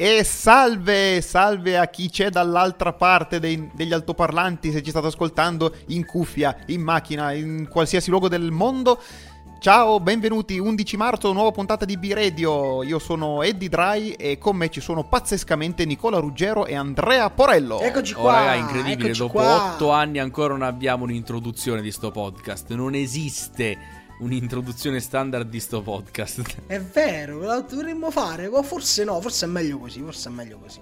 E salve, salve a chi c'è dall'altra parte dei, degli altoparlanti, se ci state ascoltando in cuffia, in macchina, in qualsiasi luogo del mondo. Ciao, benvenuti, 11 marzo, nuova puntata di B-Radio. Io sono Eddie Dry e con me ci sono pazzescamente Nicola Ruggero e Andrea Porello. Eccoci Oh, qua. raga, incredibile. Dopo qua. otto anni ancora non abbiamo un'introduzione di sto podcast. Non esiste un'introduzione standard di sto podcast. È vero, la dovremmo fare. Ma forse no, forse è meglio così. Forse è meglio così.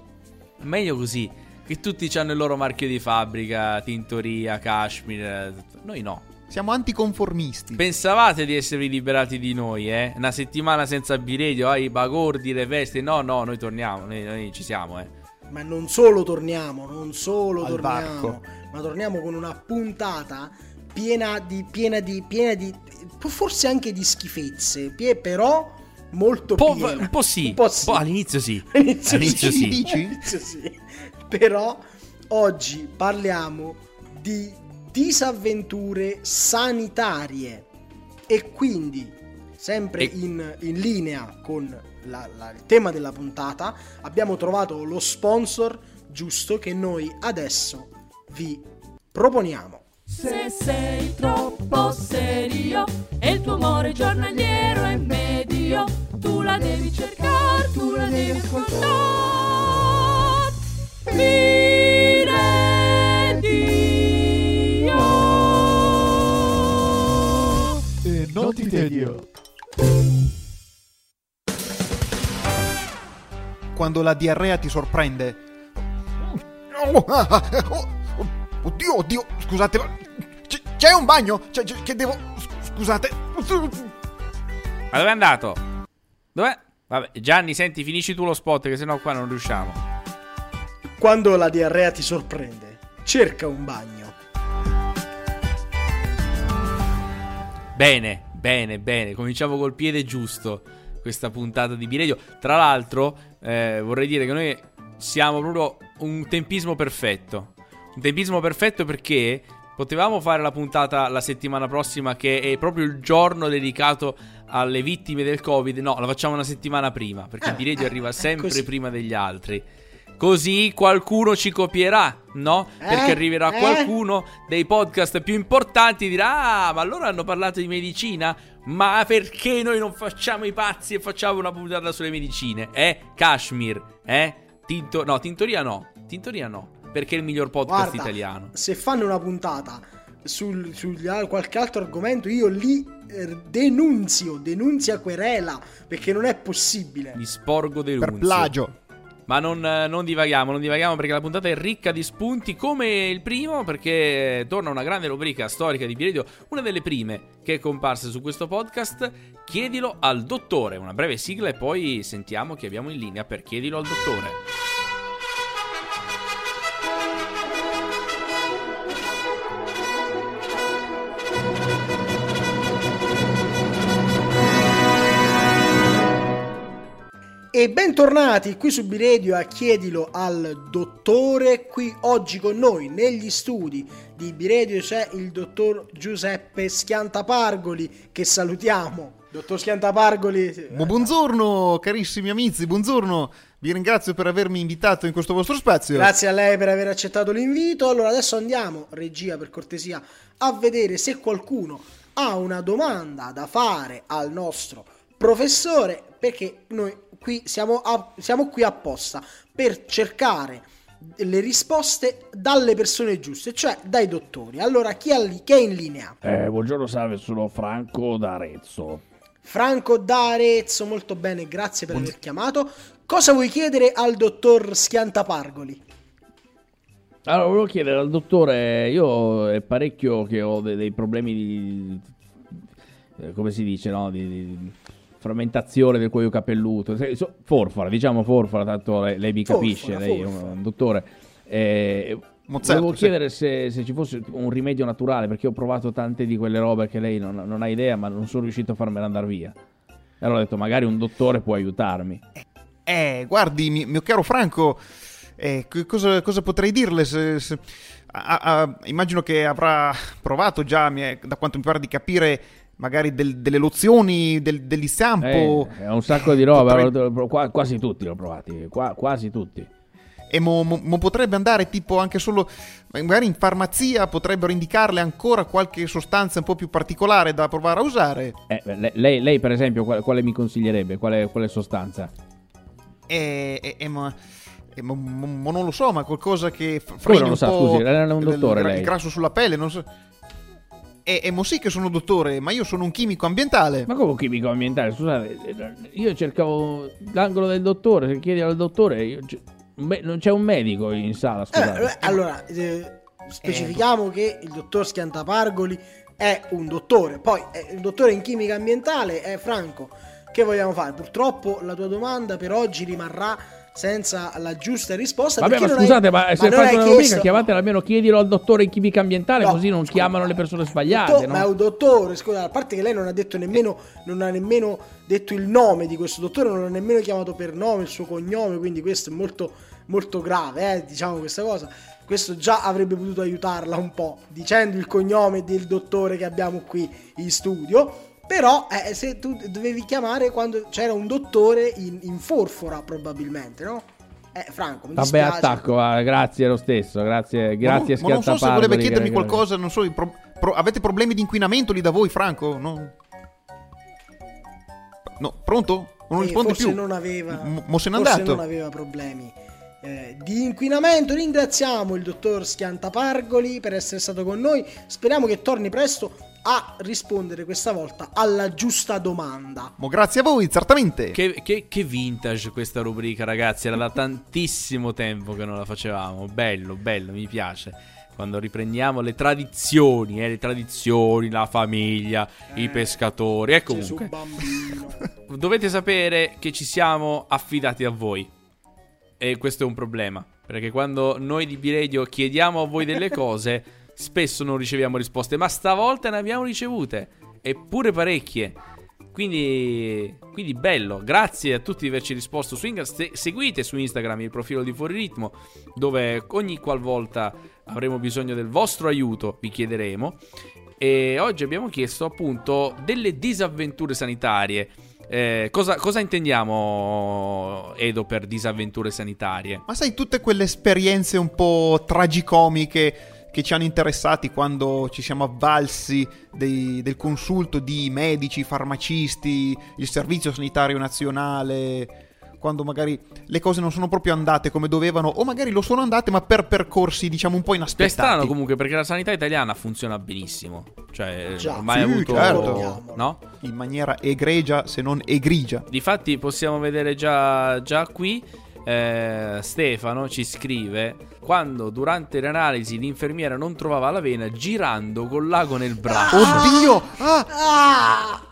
Meglio così. Che tutti hanno il loro marchio di fabbrica, tintoria, cashmere. Noi no. Siamo anticonformisti. Pensavate di esservi liberati di noi, eh? Una settimana senza B-Radio, ai bagordi, le vesti. No, no, noi torniamo. Noi, noi ci siamo, eh. Ma non solo torniamo, non solo Al torniamo, varco. ma torniamo con una puntata piena di, piena di, piena di, forse anche di schifezze, però molto Po- piena. un po' sì. Un po' sì. Po' all'inizio sì. All'inizio All'inizio sì. sì. All'inizio sì. Però oggi parliamo di disavventure sanitarie e quindi sempre E- in, in linea con la- la- il tema della puntata abbiamo trovato lo sponsor giusto che noi adesso vi proponiamo. Se sei troppo serio e il tuo amore giornaliero è medio, tu la devi cercare, tu la devi ascoltare. Mire Dio. E non ti tedio. Quando la diarrea ti sorprende. Oddio, oddio, scusate, ma c- c'è un bagno? C'è- c'è- che devo... sc- Scusate. Ma dove è andato? Dov'è? Vabbè, Gianni, senti, finisci tu lo spot, che sennò qua non riusciamo. Quando la diarrea ti sorprende, cerca un bagno. Bene, bene, bene. Cominciamo col piede giusto questa puntata di Biredio. Tra l'altro, eh, vorrei dire che noi siamo proprio un tempismo perfetto. Un tempismo perfetto perché potevamo fare la puntata la settimana prossima, che è proprio il giorno dedicato alle vittime del Covid. No, la facciamo una settimana prima, perché Eh, Biredio eh, arriva è sempre così. prima degli altri. Così qualcuno ci copierà, no? Eh? Perché arriverà Eh? qualcuno dei podcast più importanti e dirà: Ah, ma allora hanno parlato di medicina? Ma perché noi non facciamo i pazzi e facciamo una puntata sulle medicine? Eh? Kashmir? Eh? Tinto- no, Tintoria no. Tintoria no. Perché è il miglior podcast Guarda, italiano. se fanno una puntata al- qualche altro argomento, io lì eh, denunzio, denunzia querela, perché non è possibile. Mi sporgo Per denunzio. plagio. Ma non, eh, non divaghiamo, non divaghiamo perché la puntata è ricca di spunti come il primo perché torna una grande rubrica storica di Biredio, una delle prime che è comparsa su questo podcast, Chiedilo al dottore, una breve sigla e poi sentiamo chi abbiamo in linea per Chiedilo al dottore. E bentornati qui su B-Radio a Chiedilo al dottore. Qui oggi con noi negli studi di B-Radio c'è il dottor Giuseppe Schiantapargoli che salutiamo. Dottor Schiantapargoli. Bu- Buongiorno, carissimi amici, buongiorno. Vi ringrazio per avermi invitato in questo vostro spazio. Grazie a lei per aver accettato l'invito. Allora adesso andiamo, regia per cortesia, a vedere se qualcuno ha una domanda da fare al nostro professore, perché noi qui siamo, a- siamo qui apposta per cercare le risposte dalle persone giuste, cioè dai dottori. Allora chi è, lì, chi è in linea? Eh, buongiorno, salve, sono Franco da Arezzo. Franco da Arezzo, molto bene, grazie per aver chiamato. Cosa vuoi chiedere al dottor Schiantapargoli? Allora, volevo chiedere al dottore, io è parecchio che ho de- dei problemi di... eh, come si dice, no? Di, di frammentazione del cuoio capelluto. Forfora, diciamo forfora, tanto lei, lei mi Forfora, capisce, lei è un, forfora. un dottore. Eh, Mozzetto, volevo sì. chiedere se, se ci fosse un rimedio naturale, perché ho provato tante di quelle robe che lei non, non ha idea, ma non sono riuscito a farmela andare via. E allora ho detto, magari un dottore può aiutarmi. Eh, guardi, mi- mio caro Franco, eh, cosa, cosa potrei dirle? se- se- a- a- immagino che avrà provato già, da quanto mi pare di capire, magari del- delle lozioni, del, dell'istampo. Eh, è un sacco di roba, Potrebbe- quasi tutti l'ho provati, qua- quasi tutti. E mo, mo- mo potrebbe andare tipo anche solo, magari in farmazia potrebbero indicarle ancora qualche sostanza un po' più particolare da provare a usare. Eh, le- lei, lei, per esempio, quale, quale mi consiglierebbe? Quale, quale sostanza? E, e- e ma, mo non lo so, ma qualcosa che f- Come non lo sa, scusi, è un dottore, il, lei. il grasso sulla pelle, non so. E, e mo sì che sono dottore, ma io sono un chimico ambientale. Ma come un chimico ambientale? Scusate, eh, io cercavo l'angolo del dottore, se chiedi al dottore, io- non c'è un medico in sala, Eh, scusate. eh, allora, eh, specifichiamo che il dottor Schiantapargoli è un dottore, poi è un dottore in chimica ambientale, è Franco. Che vogliamo fare? Purtroppo la tua domanda per oggi rimarrà senza la giusta risposta. Vabbè, ma non hai- scusate, ma se fate una rubrica, chiesto- chiamatela almeno chiedilo al dottore in chimica ambientale, No, così non scusa, chiamano le persone sbagliate, Dottor- no? Ma è un dottore, scusa, a parte che lei non ha detto nemmeno, non ha nemmeno detto il nome di questo dottore, non ha nemmeno chiamato per nome il suo cognome, quindi questo è molto, molto grave, eh, diciamo questa cosa. Questo già avrebbe potuto aiutarla un po', dicendo il cognome del dottore che abbiamo qui in studio. Però eh, se tu dovevi chiamare quando c'era un dottore in, in forfora, probabilmente, no? Eh, Franco, mi Vabbè, dispiace. attacco, va, grazie lo stesso, grazie, Ma grazie non, ma non so se voleva chiedermi qualcosa, non so, pro- pro- avete problemi di inquinamento lì da voi, Franco? No, No, pronto? Non Eh, risponde forse più. non aveva, M- mo se n'è forse andato. non aveva problemi eh, di inquinamento. Ringraziamo il dottor Schiantapargoli per essere stato con noi. Speriamo che torni presto a rispondere questa volta alla giusta domanda. Mo grazie a voi, certamente. Che, che- che vintage questa rubrica, ragazzi. Era da tantissimo tempo che non la facevamo. Bello, bello, mi piace. Quando riprendiamo le tradizioni, eh, le tradizioni, la famiglia, i pescatori. E comunque, dovete sapere che ci siamo affidati a voi. E questo è un problema. Perché quando noi di B-Radio chiediamo a voi delle cose, spesso non riceviamo risposte. Ma stavolta ne abbiamo ricevute. Eppure parecchie. Quindi, quindi bello, grazie a tutti di averci risposto su Instagram. Se- seguite su Instagram il profilo di Fuori Ritmo, dove ogni qualvolta avremo bisogno del vostro aiuto vi chiederemo. E oggi abbiamo chiesto appunto delle disavventure sanitarie. Eh, cosa, cosa intendiamo, Edo, per disavventure sanitarie? Ma sai, tutte quelle esperienze un po' tragicomiche che ci hanno interessati quando ci siamo avvalsi dei- del consulto di medici, farmacisti, il Servizio Sanitario Nazionale, quando magari le cose non sono proprio andate come dovevano, o magari lo sono andate ma per percorsi diciamo un po' È inaspettati. strano comunque perché la sanità italiana funziona benissimo. Cioè, Già, ormai ha sì, avuto... certo. No? In maniera egregia, se non egrigia. Difatti possiamo vedere già, già qui eh, Stefano ci scrive quando durante le analisi l'infermiera non trovava la vena girando col lago nel braccio. Oddio! Ah! Ah!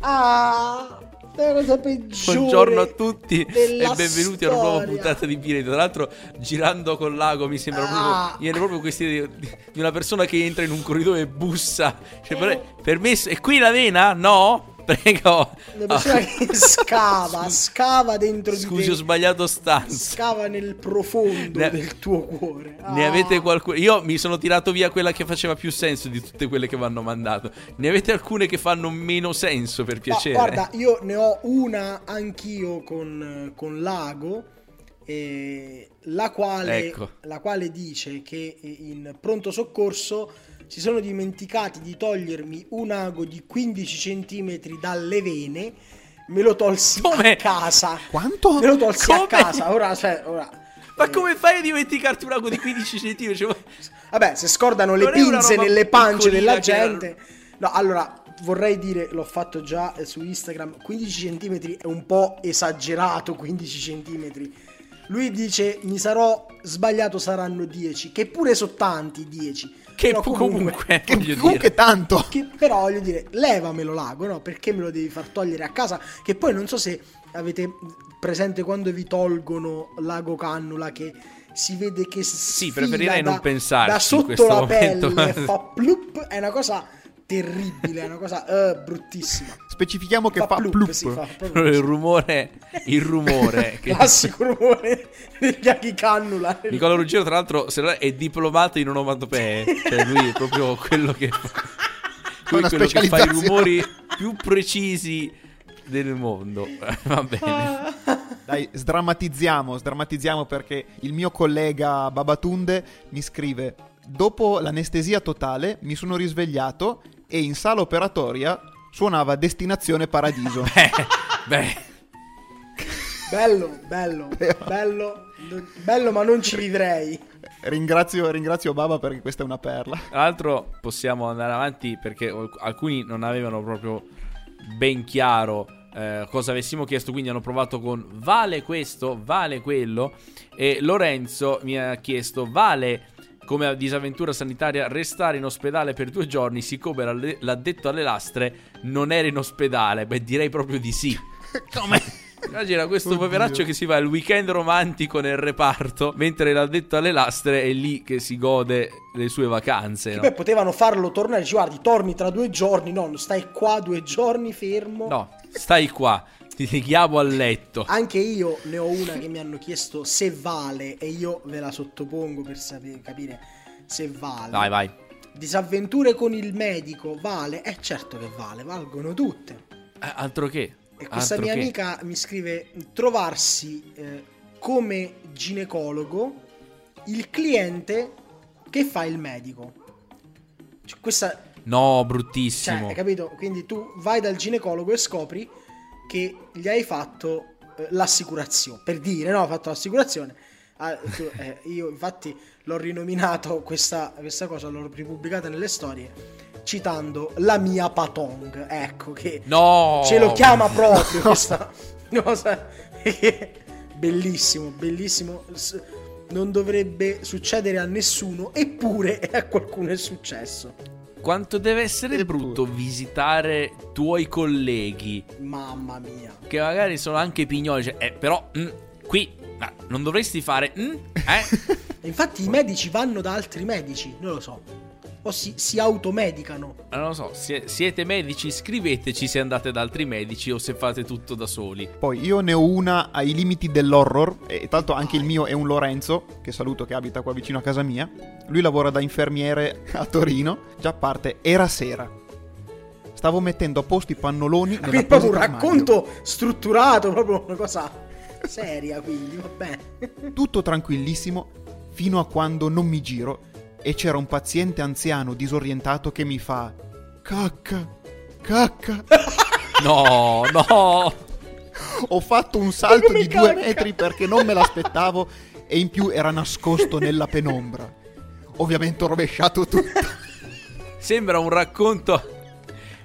Ah! È la cosa peggiore. Buongiorno a tutti e benvenuti a una nuova storia. puntata di Pireto. Tra l'altro, girando col lago mi sembra Ah. proprio. Viene proprio questa idea di, una persona che entra in un corridoio e bussa. Cioè, per, per me, è qui la vena? No? Prego. Una persona che scava, scava dentro Scusi, di ho te. sbagliato stanza. Scava nel profondo Ne- del tuo cuore. Ne Ah. avete qualcuno? Io mi sono tirato via quella che faceva più senso di tutte quelle che mi hanno mandato. Ne avete alcune che fanno meno senso per piacere? guarda, io ne ho una anch'io con, con Lago, eh, la, quale, Ecco. la quale dice che in pronto soccorso si sono dimenticati di togliermi un ago di 15 cm dalle vene, me lo tolsi Come? a casa. Quanto? Me lo tolsi a Come? casa, ora, cioè, ora Ma eh, come fai a dimenticarti un ago di 15 cm? Cioè, Vabbè, se scordano le pinze nelle pance della gente. No, allora vorrei dire, l'ho fatto già eh, su Instagram, 15 cm è un po' esagerato 15 cm. Lui dice mi sarò sbagliato saranno 10, che pure sono tanti 10. Che Però pu- comunque, Che comunque tanto. che- però voglio dire, levamelo l'ago, no? Perché me lo devi far togliere a casa? Che poi non so se avete presente quando vi tolgono l'ago cannula che si vede che Sì, preferirei da, non pensarci da sotto la momento. pelle fa plup, è una cosa terribile, è una cosa eh, bruttissima. Specifichiamo che fa, plup, plup. si fa il rumore, il rumore che classico rumore degli aghi cannula. Nicola Ruggero, tra l'altro, se no è diplomato in onomatopee. Cioè, lui è proprio quello che. Lui Una è quello che fa i rumori più precisi del mondo. Va bene. Dai, sdrammatizziamo, sdrammatizziamo perché il mio collega Babatunde mi scrive: Dopo l'anestesia totale mi sono risvegliato e in sala operatoria suonava Destinazione Paradiso. Beh, beh, Bello, bello, bello, bello, ma non ci vivrei. ringrazio, ringrazio Baba perché questa è una perla. Tra l'altro possiamo andare avanti perché alcuni non avevano proprio ben chiaro eh, cosa avessimo chiesto, quindi hanno provato con vale questo, vale quello e Lorenzo mi ha chiesto vale come disavventura sanitaria restare in ospedale per due giorni siccome l'alle- l'addetto alle lastre non era in ospedale, beh direi proprio di sì. Come? Immagina questo Oddio. poveraccio che si fa il weekend romantico nel reparto mentre l'addetto alle lastre è lì che si gode le sue vacanze. No? poi potevano farlo tornare, dici, guardi, torni tra due giorni, no, stai qua due giorni fermo. No, stai qua, ti leghiamo al letto. Anche io ne ho una che mi hanno chiesto se vale e io ve la sottopongo per sapere, capire se vale. Vai, vai. Disavventure con il medico, vale? Eh certo che vale, valgono tutte. Eh, altro che. E questa altro mia che. amica mi scrive trovarsi eh, come ginecologo il cliente che fa il medico. Cioè, questa No, cioè, bruttissimo. hai capito? Quindi tu vai dal ginecologo e scopri che gli hai fatto eh, l'assicurazione. Per dire, no, ho fatto l'assicurazione. Ah, tu- eh, io infatti l'ho rinominato questa, questa cosa, l'ho ripubblicata nelle storie citando la mia Patong. Ecco che No! ce lo chiama proprio questa cosa. bellissimo, bellissimo. Non dovrebbe succedere a nessuno, eppure a qualcuno è successo. Quanto deve essere Eppure. brutto visitare tuoi colleghi Mamma mia. che magari sono anche pignoli. Cioè, eh, però, mm, qui ah, non dovresti fare. mm, eh? Infatti i medici vanno da altri medici, non lo so. O si, si automedicano. Non lo so, sie- siete medici, scriveteci se andate da altri medici o se fate tutto da soli. Poi io ne ho una ai limiti dell'horror, e tanto anche il mio è un Lorenzo, che saluto che abita qua vicino a casa mia. Lui lavora da infermiere a Torino, già parte, era sera. Stavo mettendo a posto i pannoloni Quindi è proprio un racconto strutturato, proprio una cosa seria, quindi va bene. armadio. Tutto tranquillissimo, fino a quando non mi giro e c'era un paziente anziano disorientato che mi fa... Cacca, cacca. No, no! Ho fatto un salto di due metri perché non me l'aspettavo e in più era nascosto nella penombra. Ovviamente ho rovesciato tutto. Sembra un racconto.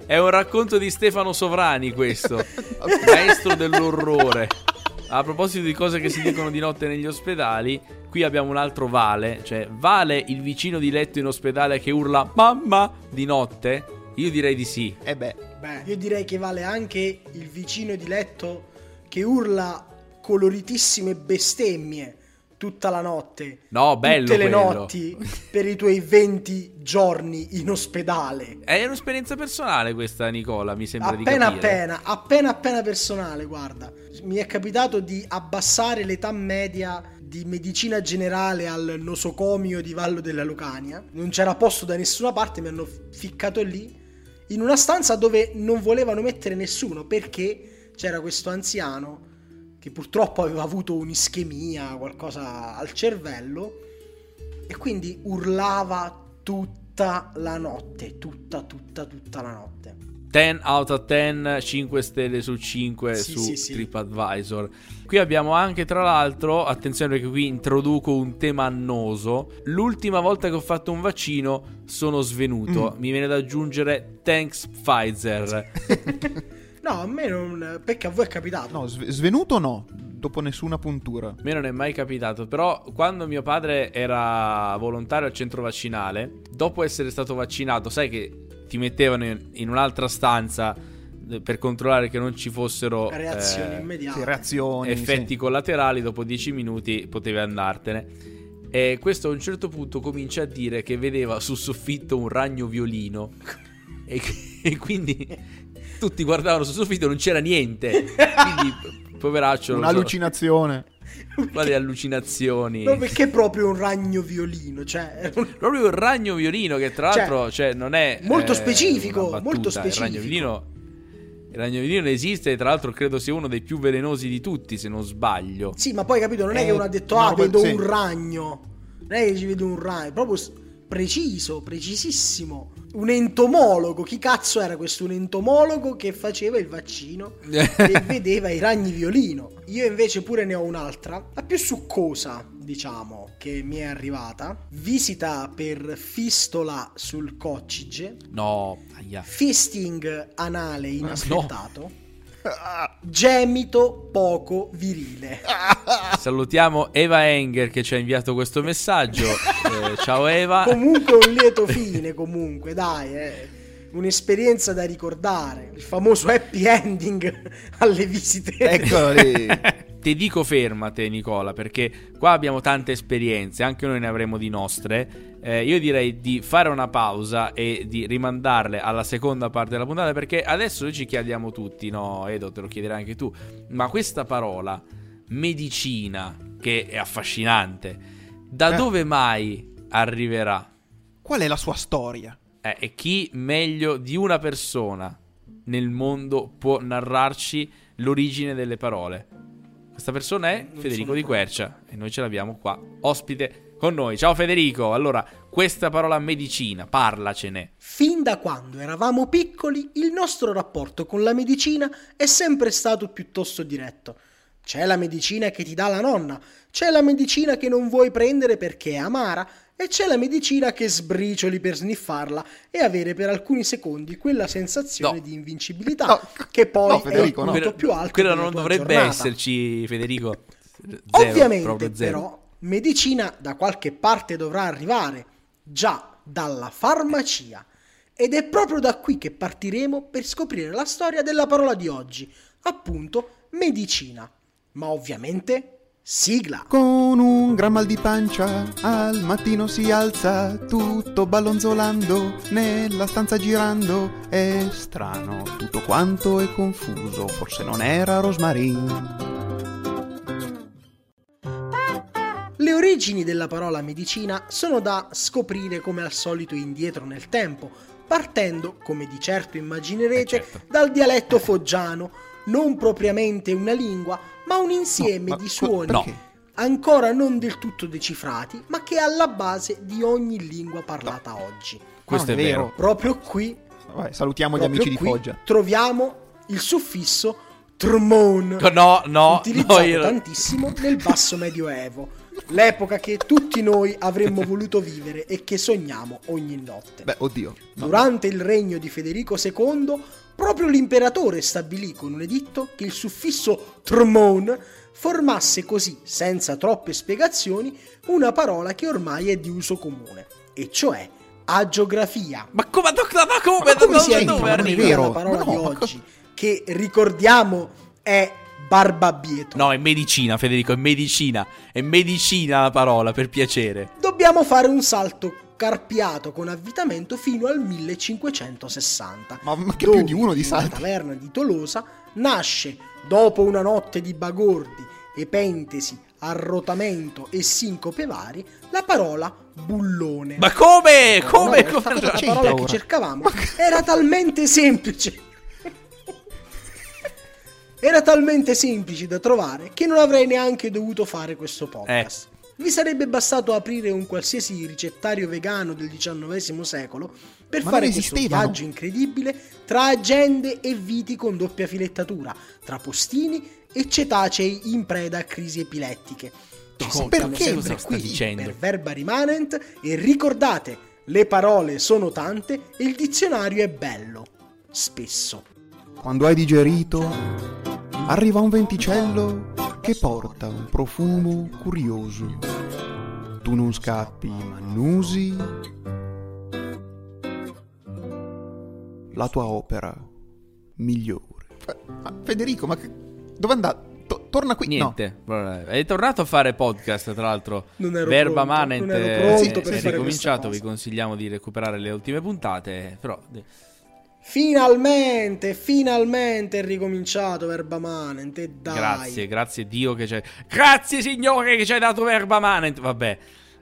È un racconto di Stefano Sovrani questo, maestro dell'orrore. A proposito di cose che si dicono di notte negli ospedali, qui abbiamo un altro Vale, cioè Vale il vicino di letto in ospedale che urla mamma di notte? Io direi di sì. E beh, Beh, io direi che vale anche il vicino di letto che urla coloritissime bestemmie tutta la notte. No, bello Tutte le quello. notti per i tuoi 20 giorni in ospedale. È un'esperienza personale questa, Nicola, mi sembra di Appena capire. appena, appena appena personale, guarda. Mi è capitato di abbassare l'età media di medicina generale al nosocomio di Vallo della Lucania. Non c'era posto da nessuna parte, mi hanno ficcato lì in una stanza dove non volevano mettere nessuno perché c'era questo anziano che purtroppo aveva avuto un'ischemia, qualcosa al cervello e quindi urlava tutta la notte, tutta tutta tutta la notte. 10 out of 10, 5 stelle su 5 Sì, su sì, sì. TripAdvisor. Qui abbiamo anche, tra l'altro, attenzione perché qui introduco un tema annoso. L'ultima volta che ho fatto un vaccino sono svenuto. Mi viene da aggiungere thanks Pfizer. No, a me non. Perché a voi è capitato. no, sve- svenuto no, dopo nessuna puntura. A me non è mai capitato, però quando mio padre era volontario al centro vaccinale, dopo essere stato vaccinato, sai che ti mettevano in, un'altra stanza eh, per controllare che non ci fossero Reazioni eh, immediate. Sì, reazioni. effetti sì. collaterali, dopo 10 minuti potevi andartene. E questo a un certo punto comincia a dire che vedeva sul soffitto un ragno violino. E, e quindi tutti guardavano sul soffitto e non c'era niente. Quindi, poveraccio. Un'allucinazione. Qua di allucinazioni. No, perché proprio un ragno violino, cioè... Proprio un ragno violino che tra Cioè, l'altro cioè, non è... molto eh, specifico, battuta. molto Il ragno specifico. violino... Il ragno violino esiste e tra l'altro credo sia uno dei più velenosi di tutti, se non sbaglio. Sì, ma poi capito, non è Eh, che uno ha detto, no, ah, vedo sì. un ragno. Non è che ci vedo un ragno, proprio s- preciso, precisissimo. Un entomologo, chi cazzo era questo? Un entomologo che faceva il vaccino e vedeva i ragni violino. Io invece pure ne ho un'altra, la più succosa, diciamo, che mi è arrivata. Visita per fistola sul coccige, No, aia. fisting anale inaspettato, Ah, gemito poco virile. Salutiamo Eva Enger che ci ha inviato questo messaggio. Eh, ciao Eva. comunque un lieto fine comunque dai eh. un'esperienza da ricordare il famoso happy ending alle visite Eccolo lì. Ti dico fermate Nicola perché qua abbiamo tante esperienze, anche noi ne avremo di nostre. Eh, io direi di fare una pausa e di rimandarle alla seconda parte della puntata perché adesso noi ci chiediamo tutti, no Edo te lo chiederai anche tu, ma questa parola medicina che è affascinante, da Eh. dove mai arriverà? Qual è la sua storia? Eh, e chi meglio di una persona nel mondo può narrarci l'origine delle parole? Questa persona è Non Federico Di Quercia e noi ce l'abbiamo qua, ospite con noi. Ciao Federico, allora questa parola medicina, parlacene. fin da quando eravamo piccoli il nostro rapporto con la medicina è sempre stato piuttosto diretto c'è la medicina che ti dà la nonna c'è la medicina che non vuoi prendere perché è amara e c'è la medicina che sbricioli per sniffarla e avere per alcuni secondi quella sensazione No. di invincibilità No, che poi no, è Federico, il no. punto più alto Quello della non dovrebbe giornata. esserci Federico. Zero, Ovviamente, però, medicina da qualche parte dovrà arrivare, già dalla farmacia. Ed è proprio da qui che partiremo per scoprire la storia della parola di oggi, appunto medicina. Ma ovviamente, sigla. Con un gran mal di pancia al mattino si alza, tutto ballonzolando, nella stanza girando. È strano, tutto quanto è confuso, forse non era Rosmarin. Le origini della parola medicina sono da scoprire come al solito indietro nel tempo, partendo, come di certo immaginerete, Eh, certo. dal dialetto foggiano, non propriamente una lingua, ma un insieme No, ma di suoni perché? ancora non del tutto decifrati, ma che è alla base di ogni lingua parlata oggi. Questo No, è vero. Proprio qui, Vabbè, salutiamo gli amici di Foggia. troviamo il suffisso trmon No, no, utilizzato no, io- tantissimo nel basso medioevo, l'epoca che tutti noi avremmo voluto vivere e che sogniamo ogni notte. Beh, oddio. no. Durante il regno di Federico II, proprio l'imperatore stabilì con un editto che il suffisso trmon formasse così, senza troppe spiegazioni, una parola che ormai è di uso comune, e cioè agiografia. Ma come, ma come, Ma come da si dove arriva? la parola no, di oggi? Che ricordiamo è barbabietro. No, è medicina, Federico, è medicina. È medicina la parola, per piacere. Dobbiamo fare un salto carpiato con avvitamento fino al 1560. Ma, ma che più di uno di salti? taverna di Tolosa nasce, dopo una notte di bagordi, epentesi, arrotamento e sincope vari, la parola bullone. Ma come? Come? No, come- la parola che ora? cercavamo era talmente semplice. Era talmente semplice da trovare che non avrei neanche dovuto fare questo podcast. Vi sarebbe bastato aprire un qualsiasi ricettario vegano del XIX secolo per Ma fare questo viaggio incredibile tra agende e viti con doppia filettatura, tra postini e cetacei in preda a crisi epilettiche. Ci sentiamo perché? Cosa sta qui dicendo? per verba rimanent e ricordate, le parole sono tante e il dizionario è bello. Spesso. Quando hai digerito, arriva un venticello che porta un profumo curioso. Tu non scappi, ma annusi la tua opera migliore. Ma Federico, ma che- dove è andato? To- torna qui. Niente, Vabbè, è tornato a fare podcast, tra l'altro. Non ero Verba pronto, Manent non ero eh, pronto si per è fare ricominciato. Vi consigliamo di recuperare le ultime puntate. Però, eh, Finalmente, finalmente è ricominciato Verba Manent. E dai. Grazie, grazie Dio che c'è. Grazie Signore che ci hai dato Verba Manent. Vabbè.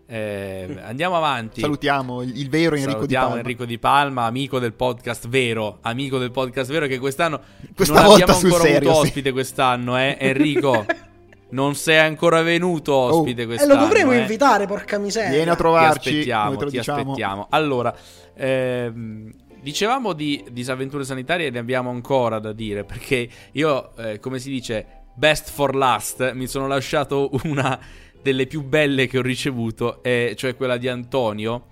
eh, andiamo avanti. Salutiamo il, il vero Enrico Di Salutiamo Palma. Enrico Di Palma, amico del podcast vero, amico del podcast vero che quest'anno Questa non volta abbiamo ancora serio, avuto sì. ospite quest'anno, eh. Enrico, non sei ancora venuto ospite E quest'anno. lo dovremo eh. invitare, porca miseria. Vieni a Ti trovarci. aspettiamo, te lo ti diciamo. aspettiamo. Allora, ehm, dicevamo di disavventure sanitarie e ne abbiamo ancora da dire perché io, eh, come si dice, best for last, mi sono lasciato una delle più belle che ho ricevuto, eh, cioè quella di Antonio,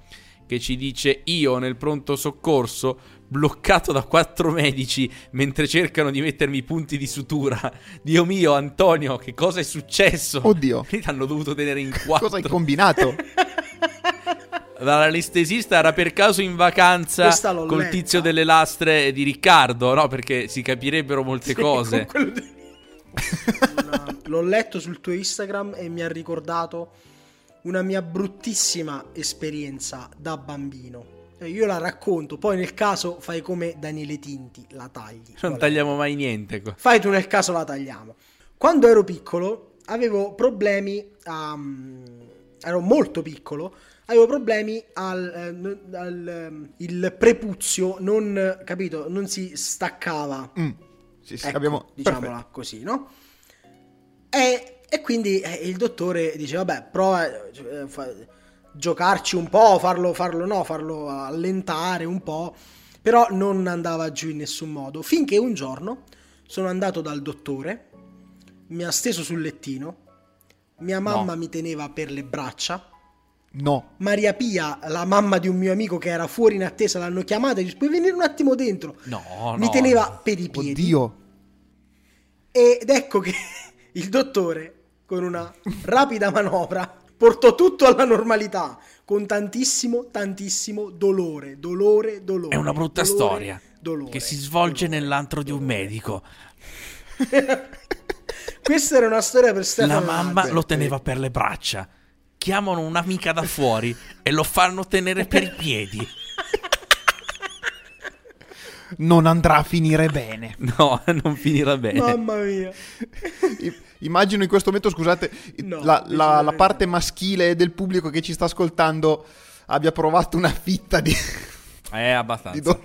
che ci dice io nel pronto soccorso bloccato da quattro medici mentre cercano di mettermi i punti di sutura. Dio mio, Antonio, che cosa è successo? Oddio. Ti hanno dovuto tenere in quattro. Cosa hai combinato? L'anestesista era per caso in vacanza col letta. tizio delle lastre di Riccardo, no? Perché si capirebbero molte Sì, cose. di- Una- L'ho letto sul tuo Instagram e mi ha ricordato una mia bruttissima esperienza da bambino. Io la racconto, poi nel caso fai come Daniele Tinti, la tagli. Non tagliamo mai niente. qua. Fai tu nel caso la tagliamo. Quando ero piccolo avevo problemi a... ero molto piccolo, avevo problemi al, eh, no- al, ehm, il prepuzio non, capito, non si staccava. Mm. Sì, sì, Ecco, abbiamo... diciamola perfetto. così, no? E, e quindi eh, il dottore dice, vabbè, prova a giocarci un po', farlo, farlo, no, farlo allentare un po', però non andava giù in nessun modo. Finché un giorno sono andato dal dottore, mi ha steso sul lettino, mia mamma mi teneva per le braccia, No. Maria Pia, la mamma di un mio amico che era fuori in attesa, l'hanno chiamata e dice, puoi venire un attimo dentro? No, mi no. teneva per i piedi. Oddio. Ed ecco che il dottore, con una rapida manovra, portò tutto alla normalità, con tantissimo, tantissimo dolore, dolore, dolore. È una brutta dolore, storia dolore, che si svolge dolore. nell'antro di un medico. Questa era una storia per Stefano. La mamma Lazzari. lo teneva per le braccia. Chiamano un'amica da fuori e lo fanno tenere per i piedi. Non andrà a finire bene. No, non finirà bene. Mamma mia. Immagino in questo momento, scusate, No, la, la- la parte maschile del pubblico che ci sta ascoltando abbia provato una fitta di, Eh, abbastanza.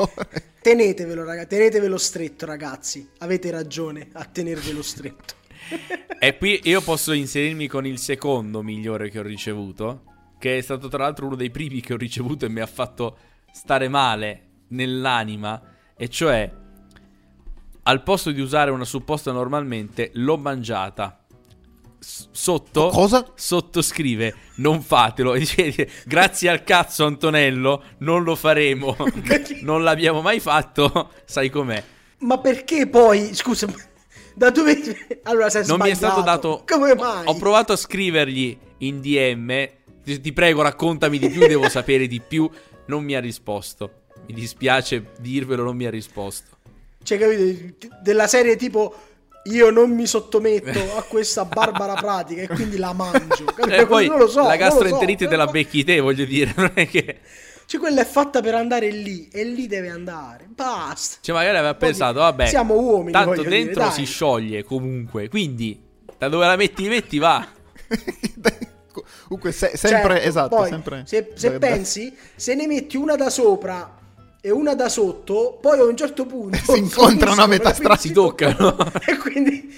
Tenetevelo, ragazzi, tenetevelo stretto, ragazzi. Avete ragione a tenervelo stretto. E qui io posso inserirmi con il secondo migliore che ho ricevuto, che è stato tra l'altro uno dei primi che ho ricevuto e mi ha fatto stare male nell'anima, e cioè al posto di usare una supposta normalmente l'ho mangiata. S- sotto Cosa? sotto scrive non fatelo e dice, grazie al cazzo Antonello non lo faremo non l'abbiamo mai fatto sai com'è Ma perché poi, scusa, da dove... Allora, sei non mi è stato dato. Come mai? Ho provato a scrivergli in DM. Ti, ti prego, raccontami di più. devo sapere di più. Non mi ha risposto. Mi dispiace dirvelo, non mi ha risposto. Cioè, capito? Della serie tipo io non mi sottometto a questa barbara pratica e quindi la mangio. Eh, poi non lo so. la lo so. gastroenterite te la becchi te, voglio dire. Non è che. Cioè, quella è fatta per andare lì e lì deve andare. Basta. Cioè, magari aveva Poi pensato, vabbè. siamo uomini, Tanto dire, dentro dai. si scioglie comunque. Quindi, da dove la metti, metti, va. Comunque, se- sempre, Certo, esatto, poi, sempre... Se, se da- da- pensi, se ne metti una da sopra e una da sotto, poi a un certo punto Si incontrano a metà strada. Si toccano. e quindi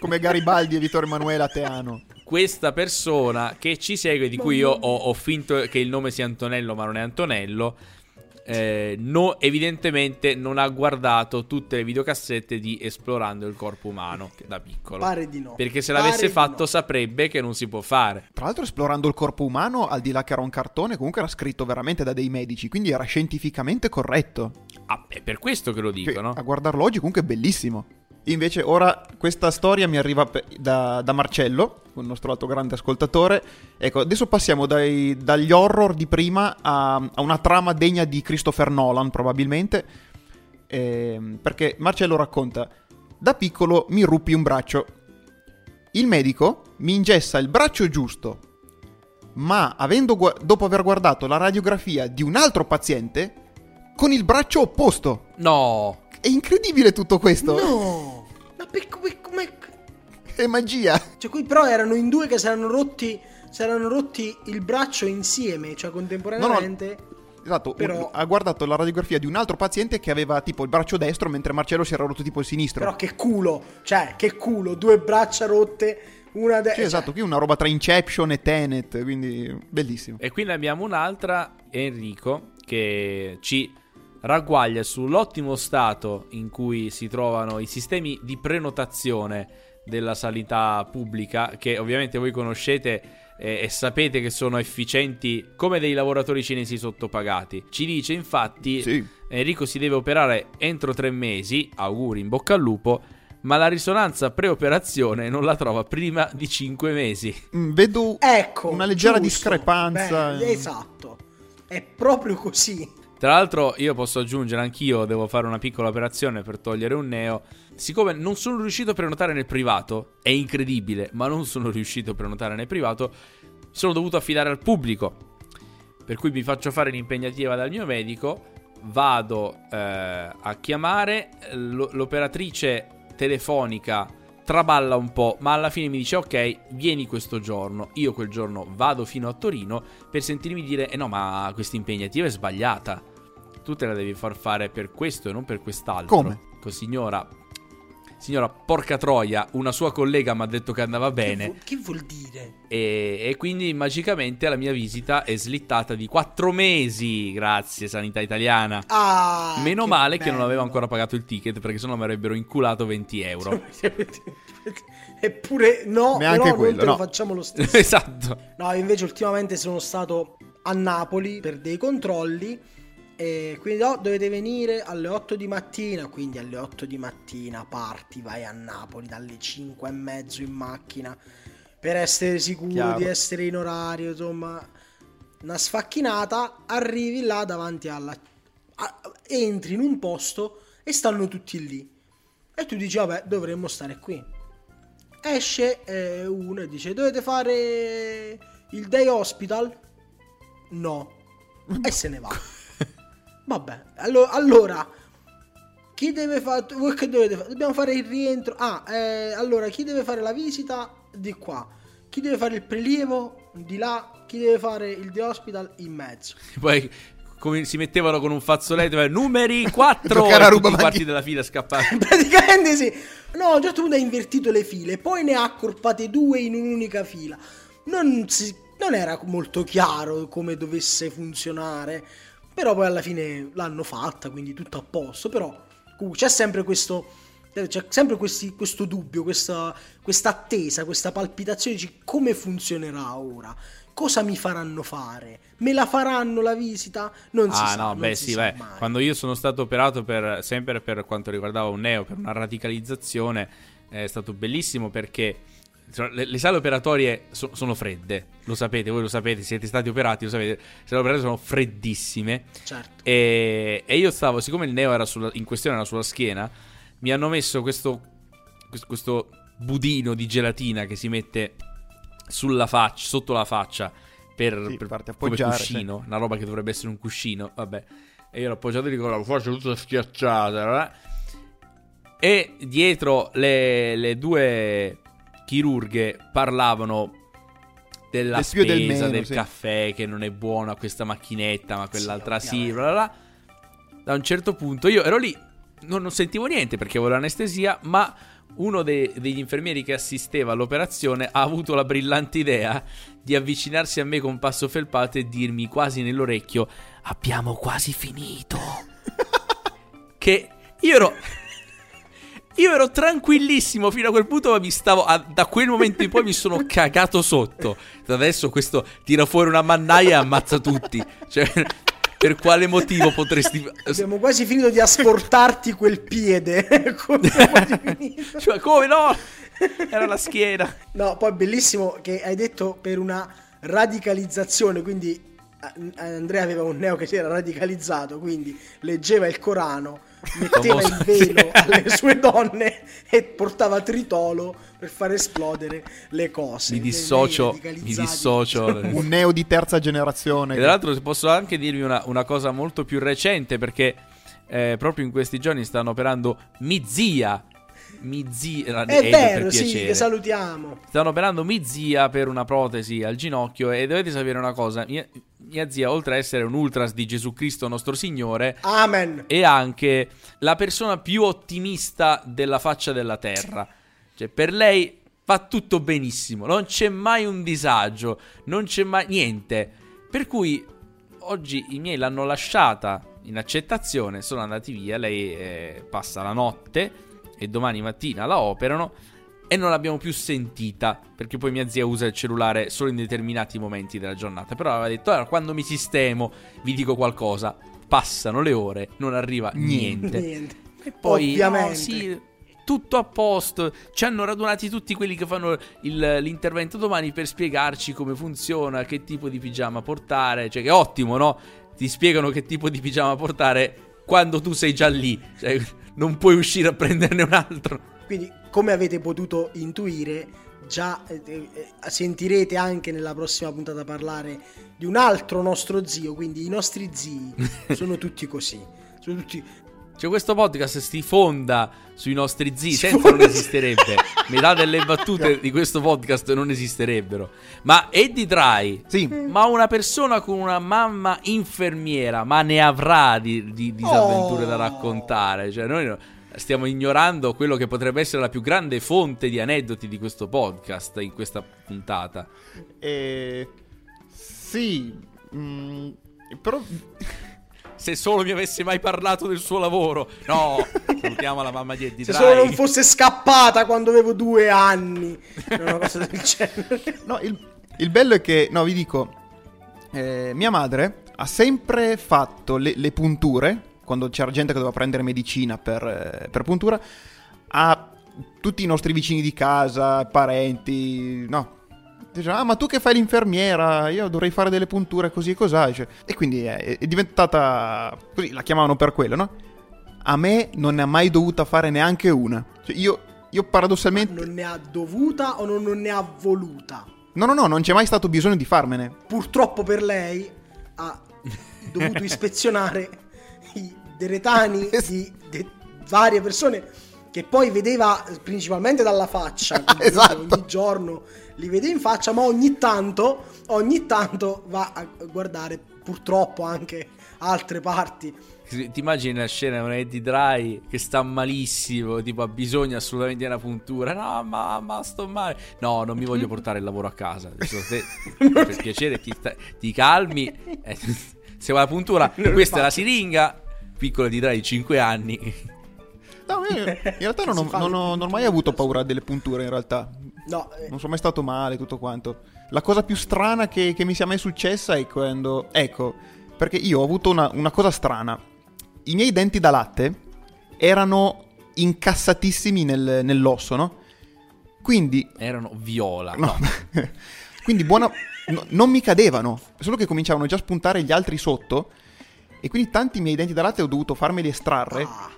Come Garibaldi e Vittorio Emanuele Ateano. Questa persona che ci segue, di cui io ho, ho finto che il nome sia Antonello, ma non è Antonello. eh, no- evidentemente non ha guardato tutte le videocassette di Esplorando il corpo umano da piccolo. pare di no. Perché se Pare l'avesse fatto no. saprebbe che non si può fare. Tra l'altro, esplorando il corpo umano, al di là che era un cartone, comunque era scritto veramente da dei medici, quindi era scientificamente corretto. Ah, è per questo che lo Che dico, no? A guardarlo oggi comunque è bellissimo. Invece ora questa storia mi arriva da, da Marcello, il nostro altro grande ascoltatore. Ecco, adesso passiamo dai- dagli horror di prima a, a una trama degna di Christopher Nolan, probabilmente. Ehm, perché Marcello racconta: Da piccolo mi ruppi un braccio. Il medico mi ingessa il braccio giusto, ma avendo dopo aver guardato la radiografia di un altro paziente, con il braccio opposto. No. È incredibile tutto questo. No! Ma per come... come- È magia. Cioè, qui però erano in due che si erano rotti... Si erano rotti il braccio insieme, cioè contemporaneamente. Esatto, Però- un- ha guardato la radiografia di un altro paziente che aveva tipo il braccio destro mentre Marcello si era rotto tipo il sinistro. Però che culo! Cioè, che culo! Due braccia rotte, una destra. Sì, esatto, qui una roba tra Inception e Tenet, quindi bellissimo. E qui ne abbiamo un'altra, Enrico, che ci ragguaglia sull'ottimo stato in cui si trovano i sistemi di prenotazione della sanità pubblica, che ovviamente voi conoscete eh, e sapete che sono efficienti come dei lavoratori cinesi sottopagati. Ci dice infatti Sì. Enrico si deve operare entro tre mesi, auguri, in bocca al lupo, ma la risonanza preoperazione non la trova prima di cinque mesi. Mm, Vedo Ecco, una leggera giusto. discrepanza. Beh, esatto. È proprio così. Tra l'altro io posso aggiungere anch'io, devo fare una piccola operazione per togliere un neo. Siccome non sono riuscito a prenotare nel privato, è incredibile, ma non sono riuscito a prenotare nel privato, sono dovuto affidare al pubblico. Per cui mi faccio fare l'impegnativa dal mio medico, vado eh, a chiamare, l- l'operatrice telefonica traballa un po', ma alla fine mi dice ok, vieni questo giorno. Io quel giorno vado fino a Torino per sentirmi dire eh no, ma questa impegnativa è sbagliata. Tu te la devi far fare per questo e non per quest'altro. Come? Ecco, signora, signora, porca troia, una sua collega mi ha detto che andava Che, bene. vu- che vuol dire? E, e quindi magicamente la mia visita è slittata di 4 mesi. Grazie, sanità italiana. Ah, Meno male che non bello. avevo ancora pagato il ticket perché sennò mi avrebbero inculato 20 euro. Eppure no, Neanche però quello, no. facciamo lo stesso. esatto. No, invece ultimamente sono stato a Napoli per dei controlli e quindi oh, dovete venire alle 8 di mattina, quindi alle 8 di mattina parti, vai a Napoli dalle 5 e mezzo in macchina per essere sicuro Chiaro. di essere in orario, insomma, una sfacchinata, arrivi là davanti alla... a- entri in un posto e stanno tutti lì. E tu dici, vabbè, dovremmo stare qui. Esce eh, uno e dice, dovete fare il day hospital? No. E se ne va. Vabbè, allo- allora, chi deve fare... Voi che dovete fare? Dobbiamo fare il rientro. Ah, eh, allora, chi deve fare la visita? Di qua. Chi deve fare il prelievo? Di là. Chi deve fare il day hospital? In mezzo. Poi come si mettevano con un fazzoletto numeri 4 Giocare a e tutti parti della fila scappati. Praticamente sì. No, a un certo punto ha invertito le file, poi ne ha accorpate due in un'unica fila. Non, si- non era molto chiaro come dovesse funzionare, però poi alla fine l'hanno fatta, quindi tutto a posto. Però comunque, c'è sempre questo, c'è sempre questi- questo dubbio, questa, attesa, questa palpitazione di come funzionerà ora. Cosa mi faranno fare? Me la faranno la visita? Non si Ah sa. no, non beh sì, beh, quando io sono stato operato per, sempre per quanto riguardava un neo, per una radicalizzazione, è stato bellissimo perché le, le sale operatorie so- sono fredde, lo sapete, voi lo sapete, siete stati operati, lo sapete, le sale operatorie sono freddissime Certo. e, e io stavo, siccome il neo era sulla- in questione era sulla schiena, mi hanno messo questo, questo, questo budino di gelatina che si mette sulla faccia, sotto la faccia per, Sì, per- farti come cuscino, una roba che dovrebbe essere un cuscino, vabbè. E io l'ho appoggiato lì con la faccia tutta schiacciata. E dietro le, le due chirurghe parlavano della Del spesa, del del, meno, sì. caffè che non è buono a questa macchinetta, ma quell'altra sì, ovviamente. bla bla bla. Da un certo punto io ero lì, non, non sentivo niente perché avevo l'anestesia, ma uno dei- degli infermieri che assisteva all'operazione ha avuto la brillante idea di avvicinarsi a me con passo felpato e dirmi quasi nell'orecchio: Abbiamo quasi finito. che io ero. Io ero tranquillissimo fino a quel punto, ma mi stavo. a- da quel momento in poi mi sono cagato sotto. Adesso questo tira fuori una mannaia e ammazza tutti. Cioè, per quale motivo potresti. Abbiamo quasi finito di asportarti quel piede. Come. Cioè, come no? Era la schiena. No, poi bellissimo che hai detto per una radicalizzazione, quindi eh, Andrea aveva un neo che si era radicalizzato, quindi leggeva il Corano. Metteva il velo alle sue donne e portava tritolo per far esplodere le cose. Mi dissocio, mi dissocio. Un neo di terza generazione. E tra l'altro posso anche dirvi una, una cosa molto più recente perché eh, proprio in questi giorni stanno operando mi zia. Mi zia, È Edo, vero, per sì, che salutiamo. Stanno operando mia zia per una protesi al ginocchio e dovete sapere una cosa, mia, mia zia oltre a essere un ultras di Gesù Cristo nostro Signore Amen. è anche la persona più ottimista della faccia della terra. Cioè per lei va tutto benissimo, non c'è mai un disagio, non c'è mai niente. Per cui oggi i miei l'hanno lasciata in accettazione, sono andati via, lei eh, passa la notte e domani mattina la operano e non l'abbiamo più sentita perché poi mia zia usa il cellulare solo in determinati momenti della giornata. Però aveva detto: "Allora, quando mi sistemo, vi dico qualcosa. Passano le ore, non arriva Niente. niente. E poi Ovviamente. no, sì, tutto a posto. Ci hanno radunati tutti quelli che fanno il- l'intervento domani per spiegarci come funziona, che tipo di pigiama portare. Cioè, che è ottimo, no? Ti spiegano che tipo di pigiama portare quando tu sei già lì. Cioè, non puoi uscire a prenderne un altro. Quindi, come avete potuto intuire, già eh, eh, sentirete anche nella prossima puntata parlare di un altro nostro zio. Quindi, i nostri zii sono tutti così. Sono tutti. Cioè, questo podcast si fonda sui nostri zii, senza non esisterebbe. Metà delle battute di questo podcast non esisterebbero. Ma Eddie Dry, Sì, ma una persona con una mamma infermiera, ma ne avrà di, di disavventure da Oh. raccontare. Cioè, noi no- stiamo ignorando quello che potrebbe essere la più grande fonte di aneddoti di questo podcast in questa puntata. eh, sì, mm, però Se solo mi avesse mai parlato del suo lavoro. No, salutiamo la mamma di Eddie Se Dry. solo non fosse scappata quando avevo due anni, una cosa del genere. No, il, il bello è che, no, vi dico, eh, mia madre ha sempre fatto le, le punture, quando c'era gente che doveva prendere medicina per, eh, per puntura, a tutti i nostri vicini di casa, parenti, no. Dice, ah, ma tu che fai l'infermiera, io dovrei fare delle punture così e cos'ha. Dice, E quindi è, è diventata, così, la chiamavano per quello, no? A me non ne ha mai dovuta fare neanche una. Cioè, io, io paradossalmente... Non ne ha dovuta o non, non ne ha voluta. No, no, no, non c'è mai stato bisogno di farmene. Purtroppo per lei ha dovuto ispezionare i deretani di de- varie persone che poi vedeva principalmente dalla faccia, Esatto. ogni giorno li vede in faccia, ma ogni tanto, ogni tanto va a guardare purtroppo anche altre parti. Ti immagini la scena con Eddie Dry che sta malissimo, tipo ha bisogno assolutamente di una puntura. No, mamma, sto male. No, non mi voglio portare il lavoro a casa. Te, per piacere, ti, ti calmi. Eh, se vuoi la puntura, questa è la siringa. Piccola di Dry di 5 anni. No, io in realtà non ho, non ho- non ho mai avuto paura delle punture in realtà. No, eh, Non sono mai stato male, tutto quanto. La cosa più strana che, che mi sia mai successa è quando... Ecco, perché io ho avuto una, una cosa strana. I miei denti da latte erano incassatissimi nel- nell'osso, no? Quindi Erano viola. No. No. quindi buona... no, non mi cadevano, solo che cominciavano già a spuntare gli altri sotto. E quindi tanti miei denti da latte ho dovuto farmeli estrarre. ah,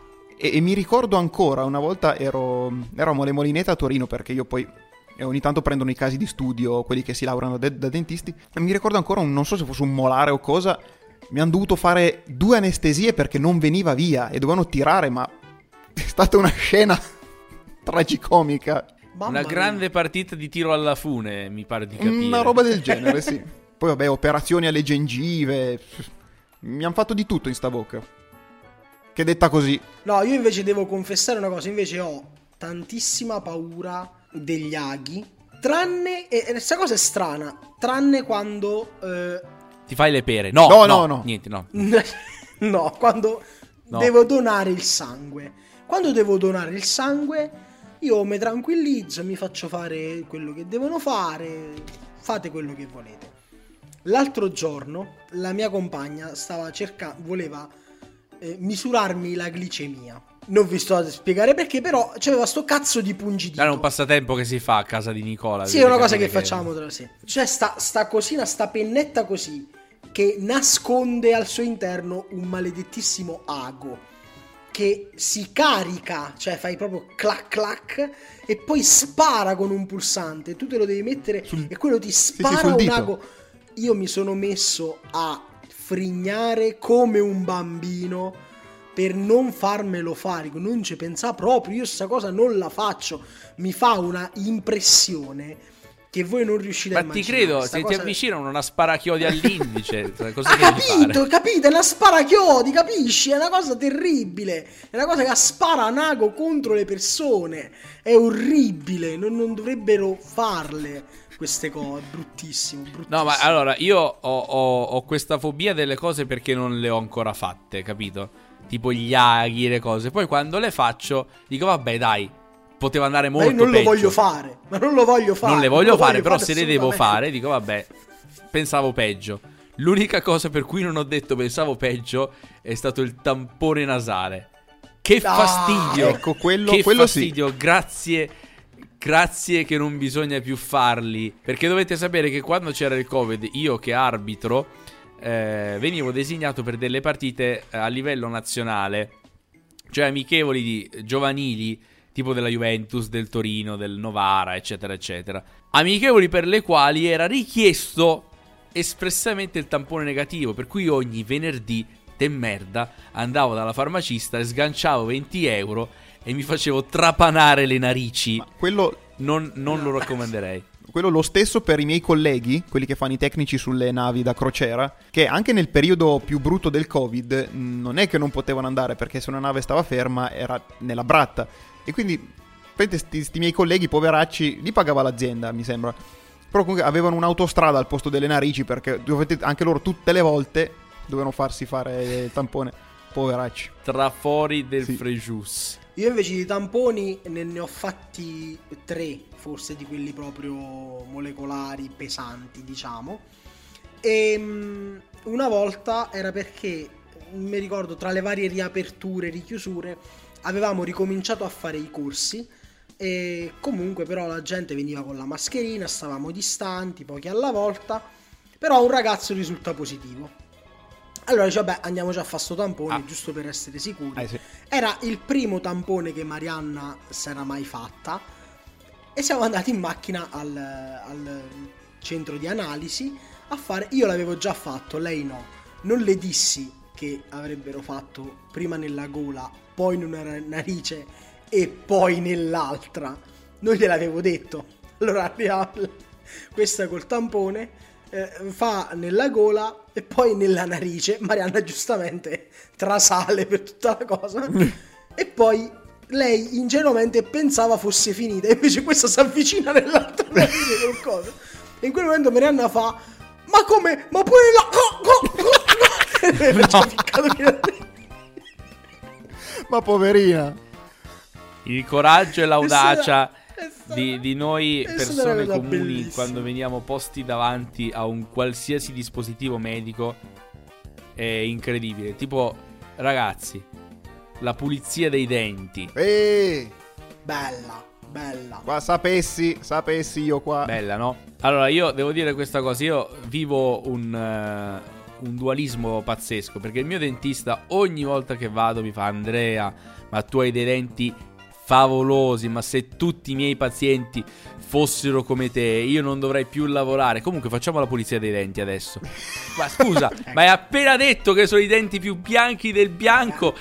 E, e mi ricordo ancora, una volta ero, eravamo alle Molinete a Torino, perché io poi eh, ogni tanto prendono i casi di studio, quelli che si laureano de- da dentisti. E mi ricordo ancora, un- non so se fosse un molare o cosa, mi hanno dovuto fare due anestesie perché non veniva via e dovevano tirare, ma è stata una scena tragicomica. mamma Una mia. grande partita di tiro alla fune, mi pare di capire. Una roba del genere, sì. Poi vabbè, operazioni alle gengive. Mi hanno fatto di tutto in sta bocca. Che detta così. No, io invece devo confessare una cosa, invece ho tantissima paura degli aghi, tranne, e questa cosa è strana, tranne quando... eh, Ti fai le pere. No, No, no, no, no. Niente, no. no, quando No. devo donare il sangue. Quando devo donare il sangue, io mi tranquillizzo, mi faccio fare quello che devono fare, fate quello che volete. L'altro giorno la mia compagna stava cercando, voleva eh, misurarmi la glicemia. Non vi sto a spiegare perché, però c'aveva sto cazzo di pungidito. Era un passatempo che si fa a casa di Nicola. Sì, è una cosa che capire facciamo tra sé. Cioè, sta, sta cosina, sta pennetta così, che nasconde al suo interno un maledettissimo ago. che si carica, cioè fai proprio clac clac e poi spara con un pulsante. Tu te lo devi mettere Sul- e quello ti sì, spara sul un dito. ago. Io mi sono messo a frignare come un bambino per non farmelo fare, non ci pensa proprio, io sta cosa non la faccio, mi fa una impressione che voi non riuscite a Ma ti immaginare. credo, se ti cosa- avvicinano una sparachiodi all'indice, cioè, cosa ha devi capito, fare? capite? È una sparachiodi, capisci? È una cosa terribile. È una cosa che spara a nago contro le persone. È orribile. Non, non dovrebbero farle queste cose. Bruttissimo, bruttissimo. No, ma allora io ho, ho- ho questa fobia delle cose perché non le ho ancora fatte, capito? Tipo gli aghi, le cose. Poi quando le faccio, dico, vabbè, dai, poteva andare Ma molto io non peggio. lo voglio fare. Ma non lo voglio fare. Non le voglio lo fare, però se le devo fare, dico, vabbè, pensavo peggio. L'unica cosa per cui non ho detto pensavo peggio è stato il tampone nasale. Che Ah, fastidio! ecco, quello- che quello sì. fastidio, grazie. Grazie che non bisogna più farli. Perché dovete sapere che quando c'era il Covid, io che arbitro, eh, venivo designato per delle partite eh, a livello nazionale. Cioè amichevoli di giovanili, tipo della Juventus, del Torino, del Novara, eccetera, eccetera. Amichevoli per le quali era richiesto espressamente il tampone negativo. Per cui ogni venerdì, te merda, andavo dalla farmacista e sganciavo 20 euro e mi facevo trapanare le narici. Ma quello, Non, non lo raccomanderei. quello lo stesso per i miei colleghi, quelli che fanno i tecnici sulle navi da crociera, che anche nel periodo più brutto del Covid mh, non è che non potevano andare perché se una nave stava ferma era nella bratta. E quindi, questi miei colleghi poveracci, li pagava l'azienda, mi sembra. Però comunque avevano un'autostrada al posto delle narici perché anche loro tutte le volte dovevano farsi fare il tampone. Poveracci. Trafori del Sì. Frejus. Io invece di tamponi ne, ne ho fatti tre, forse di quelli proprio molecolari, pesanti, diciamo. E mm, una volta era perché, mi ricordo, tra le varie riaperture e richiusure, avevamo ricominciato a fare i corsi e comunque però la gente veniva con la mascherina, stavamo distanti, pochi alla volta, però un ragazzo risulta positivo. Allora dice, vabbè, andiamo già a fare sto tampone, Ah. giusto per essere sicuri. Eh sì. Era il primo tampone che Marianna si era mai fatta e siamo andati in macchina al, al centro di analisi a fare... Io l'avevo già fatto, lei no. Non le dissi che avrebbero fatto prima nella gola, poi in una narice e poi nell'altra. Non gliel'avevo detto. Allora arriva questa col tampone, eh, fa nella gola e poi nella narice. Marianna giustamente trasale per tutta la cosa. e poi lei ingenuamente pensava fosse finita, invece questa si avvicina nell'altra narice col coso. E in quel momento Marianna fa: Ma come? Ma pure la. E finalmente. Ma poverina. Il coraggio e l'audacia di, di noi persone comuni bellissima. quando veniamo posti davanti a un qualsiasi dispositivo medico è incredibile. Tipo, ragazzi, la pulizia dei denti. Eeeh. Bella, bella. Qua sapessi, sapessi io qua. Bella, no? Allora, io devo dire questa cosa. Io vivo un, eh, un dualismo pazzesco. Perché il mio dentista, ogni volta che vado, mi fa: Andrea, ma tu hai dei denti favolosi. Ma se tutti i miei pazienti fossero come te, io non dovrei più lavorare. Comunque, facciamo la pulizia dei denti adesso. Ma scusa, ma hai appena detto che sono i denti più bianchi del bianco.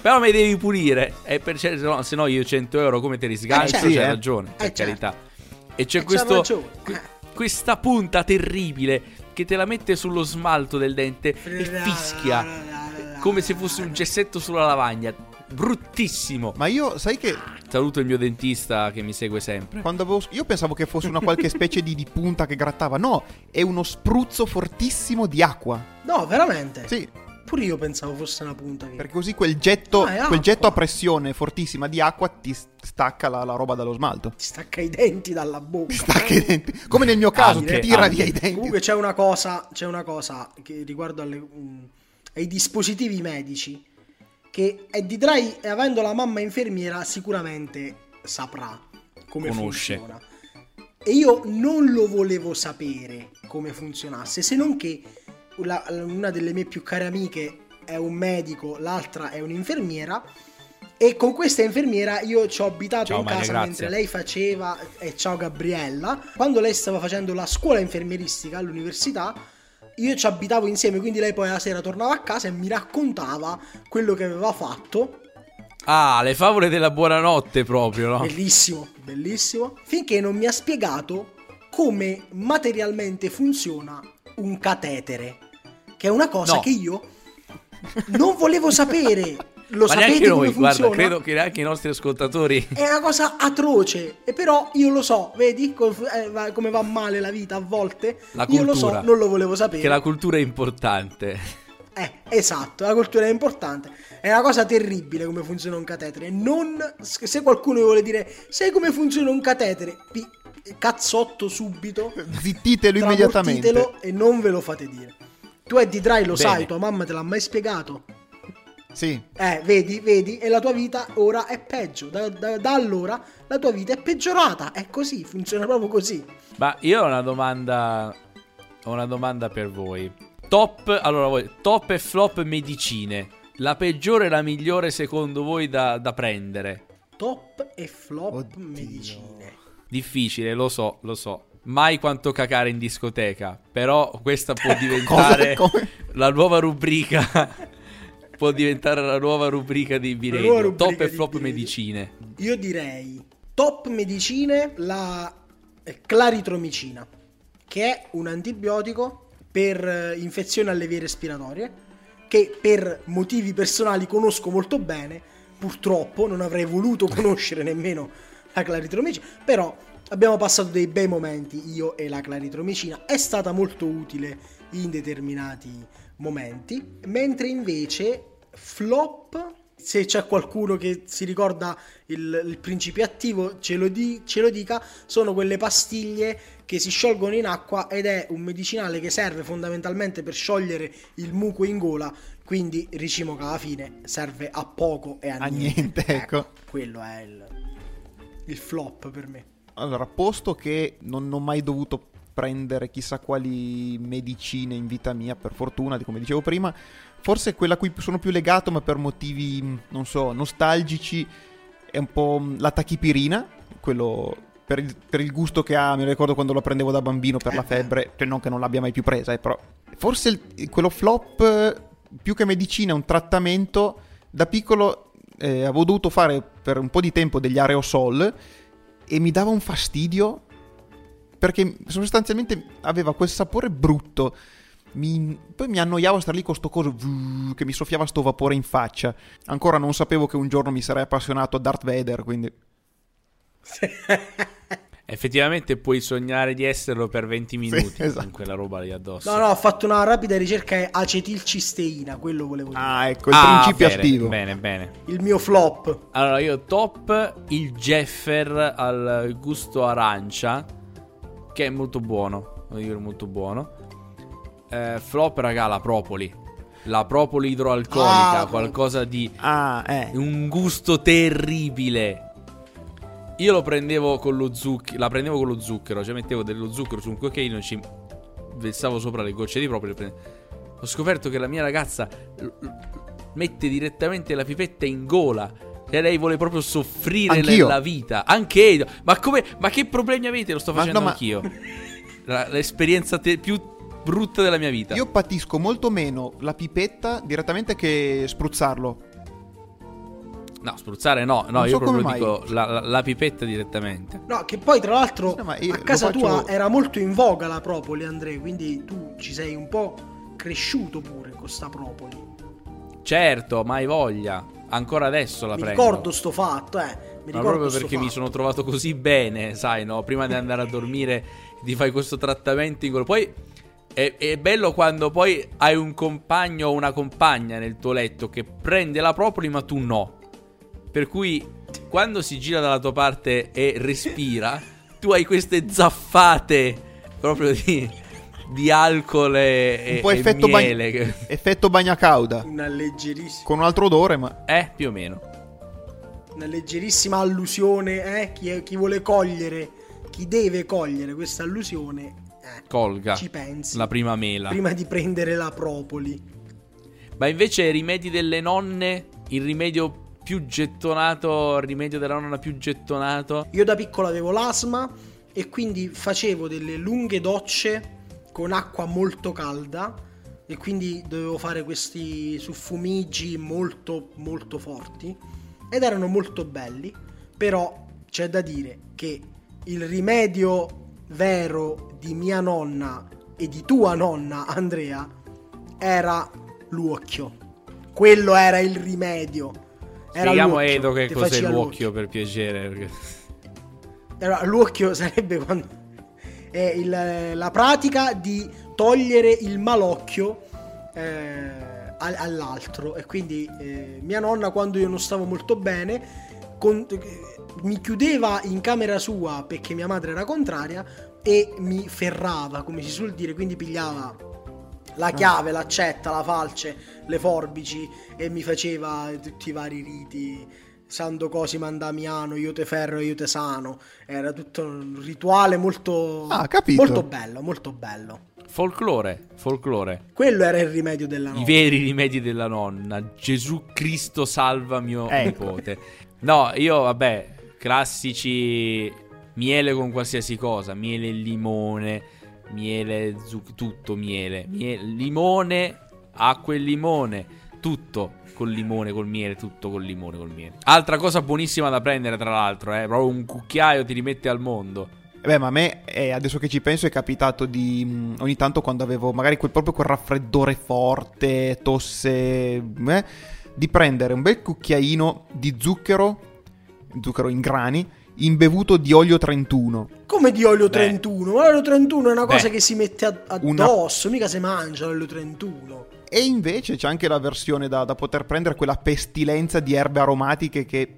Però mi devi pulire. E per, se, no, se no io 100 euro come te li sgancio? Eh, certo. C'hai Eh. ragione, per Eh, carità. E c'è Eh, questo. questa punta terribile che te la mette sullo smalto del dente e fischia come se fosse un gessetto sulla lavagna. Bruttissimo. Ma io, sai che Saluto il mio dentista che mi segue sempre. quando avevo... Io pensavo che fosse una qualche specie di, di punta che grattava. No, è uno spruzzo fortissimo di acqua. No, veramente. Sì, Pure io pensavo fosse una punta. Che... perché così quel getto, Ah, quel getto a pressione fortissima di acqua ti stacca la, la roba dallo smalto. Ti stacca i denti dalla bocca. Ti stacca i denti. Come nel mio caso, Anche, ti tira anche. via i denti. Comunque c'è una cosa, c'è una cosa che riguardo alle, mm, ai dispositivi medici che Eddie Dry, avendo la mamma infermiera, sicuramente saprà come Conosce. funziona. E io non lo volevo sapere come funzionasse, se non che la- una delle mie più care amiche è un medico, l'altra è un'infermiera E con questa infermiera io ci ho abitato Ciao, in Maria, casa grazie. mentre lei faceva, e ciao Gabriella, quando lei stava facendo la scuola infermieristica all'università, io ci abitavo insieme, quindi lei poi la sera tornava a casa e mi raccontava quello che aveva fatto. Ah, le favole della buonanotte proprio, no? Bellissimo, bellissimo. Finché non mi ha spiegato come materialmente funziona un catetere, che è una cosa No. che io non volevo sapere. Lo Ma sapete neanche come noi, guarda, funziona? credo che anche i nostri ascoltatori. È una cosa atroce, e però io lo so, vedi eh, come va male la vita a volte? La io lo so, cultura. non lo volevo sapere. Che la cultura è importante. Eh, esatto, la cultura è importante. È una cosa terribile come funziona un catetere. Non, se qualcuno mi vuole dire, sai come funziona un catetere? Pi- cazzotto subito. Zittitelo immediatamente. e non ve lo fate dire. Tu Eddie Dry lo Bene. sai, tua mamma te l'ha mai spiegato. Sì. Eh, vedi, vedi, e la tua vita ora è peggio. Da, da- da allora la tua vita è peggiorata. È così, funziona proprio così. Ma io ho una domanda. Ho una domanda per voi. Top. Allora, voi. Top e flop medicine. La peggiore e la migliore secondo voi da, da prendere? Top e flop Oddio. medicine. Difficile, lo so, lo so. Mai quanto cacare in discoteca. Però questa può diventare Cosa? La nuova rubrica. Può diventare la nuova rubrica di Biredio. Top e flop Biredio. medicine. Io direi top medicine la eh, claritromicina, che è un antibiotico per eh, infezioni alle vie respiratorie, che per motivi personali conosco molto bene, purtroppo non avrei voluto conoscere nemmeno la claritromicina, però abbiamo passato dei bei momenti io e la claritromicina, è stata molto utile in determinati momenti, mentre invece flop se c'è qualcuno che si ricorda il, il principio attivo, ce lo, di- ce lo dica, sono quelle pastiglie che si sciolgono in acqua ed è un medicinale che serve fondamentalmente per sciogliere il muco in gola, quindi ricimo che alla fine serve a poco e a, A niente, ecco. Quello è il, il flop per me. Allora, posto che non ho mai dovuto prendere chissà quali medicine in vita mia, per fortuna, di come dicevo prima, forse quella a cui sono più legato, ma per motivi, mh, non so, nostalgici, è un po' mh, la tachipirina, quello per il, per il gusto che ha, mi ricordo quando la prendevo da bambino per la febbre, cioè non che non l'abbia mai più presa, eh, però forse il- quello flop, più che medicina, è un trattamento, da piccolo eh, avevo dovuto fare per un po' di tempo degli aerosol e mi dava un fastidio perché sostanzialmente aveva quel sapore brutto. Mi- poi mi annoiavo a stare lì con sto coso che mi soffiava sto vapore in faccia. Ancora non sapevo che un giorno mi sarei appassionato a Darth Vader, quindi Effettivamente puoi sognare di esserlo per 20 minuti esatto. con quella roba lì addosso. No, no, ho fatto una rapida ricerca, è acetilcisteina, quello volevo dire. Ah, ecco, il Ah, principio bene, attivo. Bene, bene. Il mio flop. Allora, io top il Jeffer al gusto arancia, che è molto buono, devo dire molto buono. Eh, flop, raga, la propoli. La propoli idroalcolica, Ah, qualcosa di Ah, eh. un gusto terribile. Io lo prendevo con lo zucchero, la prendevo con lo zucchero, cioè mettevo dello zucchero su un cucchiaino e ci versavo sopra le gocce di proprio. prende- Ho scoperto che la mia ragazza mette direttamente la pipetta in gola. Cioè lei vuole proprio soffrire Anch'io. nella vita. Anche io. Ma come ma che problemi avete? Lo sto Ma facendo no, ma- anch'io. La- l'esperienza te- più brutta della mia vita. Io patisco molto meno la pipetta direttamente che spruzzarlo. No, spruzzare no, no, Non io so proprio mai. dico la, la- la pipetta direttamente. No, che poi tra l'altro io a casa faccio- tua era molto in voga la propoli, Andrea, quindi tu ci sei un po' cresciuto pure con sta propoli. Certo, mai voglia. Ancora adesso la Mi prendo. ricordo sto fatto, eh. Mi Ma ricordo proprio perché mi sono trovato così bene, sai, no? Prima di andare a dormire ti fai questo trattamento in quello. Poi è, è bello quando poi hai un compagno o una compagna nel tuo letto che prende la propoli ma tu no. Per cui quando si gira dalla tua parte e respira, tu hai queste zaffate proprio di, di alcol e, Un po' e effetto, bagn- miele. che- effetto bagna-cauda. Una leggerissima, Con un altro odore, ma... Eh, più o meno. una leggerissima allusione, eh. Chi, chi vuole cogliere, chi deve cogliere questa allusione, Colga ci pensi. la prima mela. Prima di prendere la propoli. Ma invece i rimedi delle nonne, il rimedio più gettonato rimedio della nonna più gettonato? Io da piccolo avevo l'asma e quindi facevo delle lunghe docce con acqua molto calda e quindi dovevo fare questi suffumigi molto molto forti ed erano molto belli, però c'è da dire che il rimedio vero di mia nonna e di tua nonna Andrea era l'uocchio. Quello era il rimedio. Era Spieghiamo a Edo che cos'è faceva l'uocchio per piacere. perché- Allora, l'uocchio sarebbe quando è il- la pratica di togliere il malocchio eh, al- all'altro. E quindi eh, mia nonna, quando io non stavo molto bene, con- eh, mi chiudeva in camera sua perché mia madre era contraria e mi ferrava, come si suol dire, quindi pigliava la chiave, l'accetta, la falce, le forbici e mi faceva tutti i vari riti. Sando Cosima Andamiano, io te ferro e io te sano. Era tutto un rituale molto, Ah, molto bello, molto bello. Folklore, folklore. Quello era il rimedio della I nonna. veri rimedi della nonna. Gesù Cristo salva mio Ecco. nipote. No, io vabbè, classici miele con qualsiasi cosa, miele e limone, miele zuc- tutto miele, Mie- limone, acqua e limone, tutto col limone, col miele, tutto col limone, col miele. Altra cosa buonissima da prendere tra l'altro, eh, proprio un cucchiaio ti rimette al mondo. Beh, ma a me, eh, adesso che ci penso, è capitato di mh, ogni tanto quando avevo magari quel, proprio quel raffreddore forte, tosse, eh, di prendere un bel cucchiaino di zucchero, zucchero in grani, imbevuto di olio 31. Come di olio Beh. 31? Ma L'olio 31 è una cosa Beh. che si mette a- Una- addosso, mica si mangia l'olio 31. E invece c'è anche la versione da, da poter prendere, quella pestilenza di erbe aromatiche che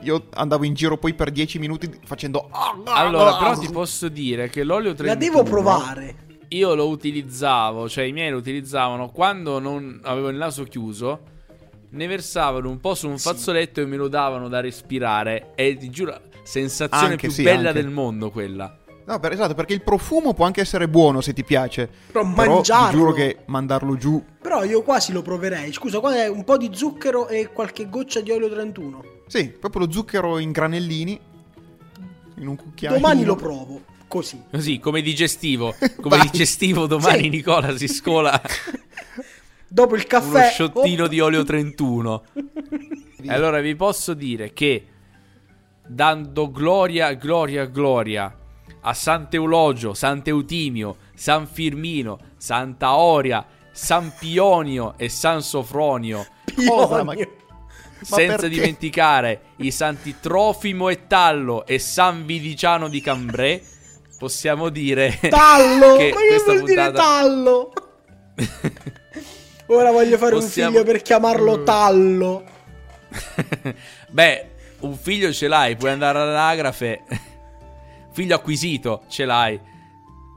io andavo in giro poi per 10 minuti facendo... Allora, però ti posso dire che l'olio 31 La devo provare. Io lo utilizzavo, cioè i miei lo utilizzavano quando non avevo il naso chiuso. Ne versavano un po' su un fazzoletto e me lo davano da respirare. E ti giuro, sensazione Anche, più sì, bella anche. del mondo quella. No, per- esatto, perché il profumo può anche essere buono se ti piace. Però Però mangiarlo- ti giuro che mandarlo giù... Però io quasi lo proverei. Scusa, qua è un po' di zucchero e qualche goccia di olio 31. Sì, proprio lo zucchero in granellini. In un cucchiaio. Domani lo provo. Così. Così, come digestivo. Come digestivo domani Sì. Nicola si scola Dopo il uno caffè. sciottino oh, di olio 31. E allora vi posso dire che dando gloria, gloria, gloria a Sant'Eulogio, Sant'Eutimio, San Firmino, Santa Oria, San Pionio e San Sofronio, Cosa? Ma- Pionio. senza perché? dimenticare i santi Trofimo e Tallo e San Vidiciano di Cambrai, possiamo dire Tallo! che Ma che vuol dire puntata tallo? Ora voglio fare Possiamo- un figlio per chiamarlo Tallo. Beh, un figlio ce l'hai, puoi andare all'anagrafe. figlio acquisito ce l'hai.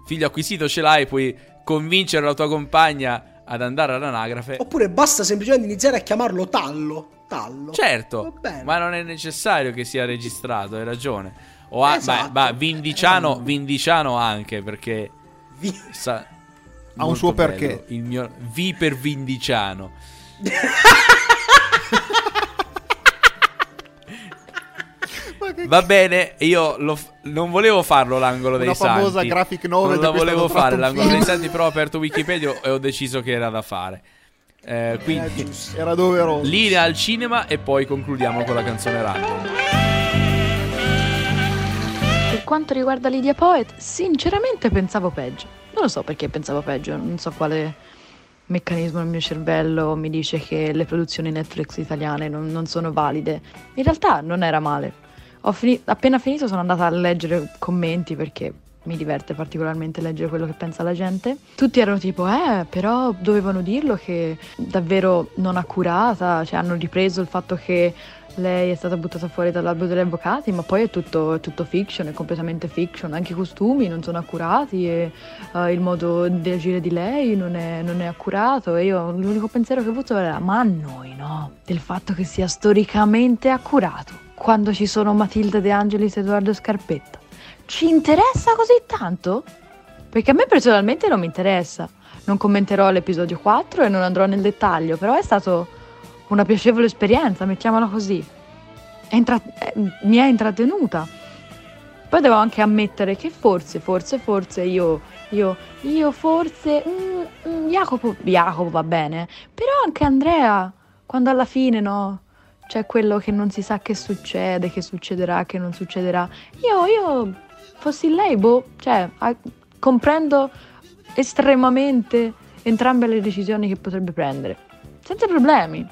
Figlio acquisito ce l'hai, puoi convincere la tua compagna ad andare all'anagrafe. Oppure basta semplicemente iniziare a chiamarlo Tallo. Tallo. Certo, ma non è necessario che sia registrato, hai ragione. O a- Esatto. ma, ma Vindiciano, Eh. Vindiciano anche perché Vi- sa- Ha un suo bello. perché. Il mio V per Vindiciano. Va bene, io lo f- non volevo farlo l'angolo dei santi. famosa graphic novel Non la volevo fare l'angolo dei santi, però ho aperto Wikipedia e ho deciso che era da fare. Eh, Era quindi giusto. Era doveroso. linea al cinema e poi concludiamo con la canzone random. Per quanto riguarda Lydia Poet, sinceramente pensavo peggio. Non lo so perché pensavo peggio, non so quale meccanismo nel mio cervello mi dice che le produzioni Netflix italiane non, non sono valide. In realtà non era male. Fini- appena finito sono andata a leggere commenti perché mi diverte particolarmente leggere quello che pensa la gente. Tutti erano tipo, eh, però dovevano dirlo che davvero non accurata, cioè hanno ripreso il fatto che lei è stata buttata fuori dall'albo degli avvocati, ma poi è tutto, è tutto fiction, è completamente fiction, anche i costumi non sono accurati e eh, il modo di agire di lei non è, non è accurato e io l'unico pensiero che ho avuto era ma a noi no, del fatto che sia storicamente accurato, quando ci sono Matilda De Angelis e Edoardo Scarpetta. Ci interessa così tanto? Perché a me personalmente non mi interessa. Non commenterò l'episodio 4 e non andrò nel dettaglio, però è stato una piacevole esperienza, mettiamola così. È intra- eh, mi è intrattenuta. Poi devo anche ammettere che forse, forse, forse io, io, io forse, mm, mm, Jacopo, Jacopo va bene, però anche Andrea, quando alla fine, no, c'è quello che non si sa che succede, che succederà, che non succederà. Io, io, fossi lei, boh, cioè, a- comprendo estremamente entrambe le decisioni che potrebbe prendere, senza problemi.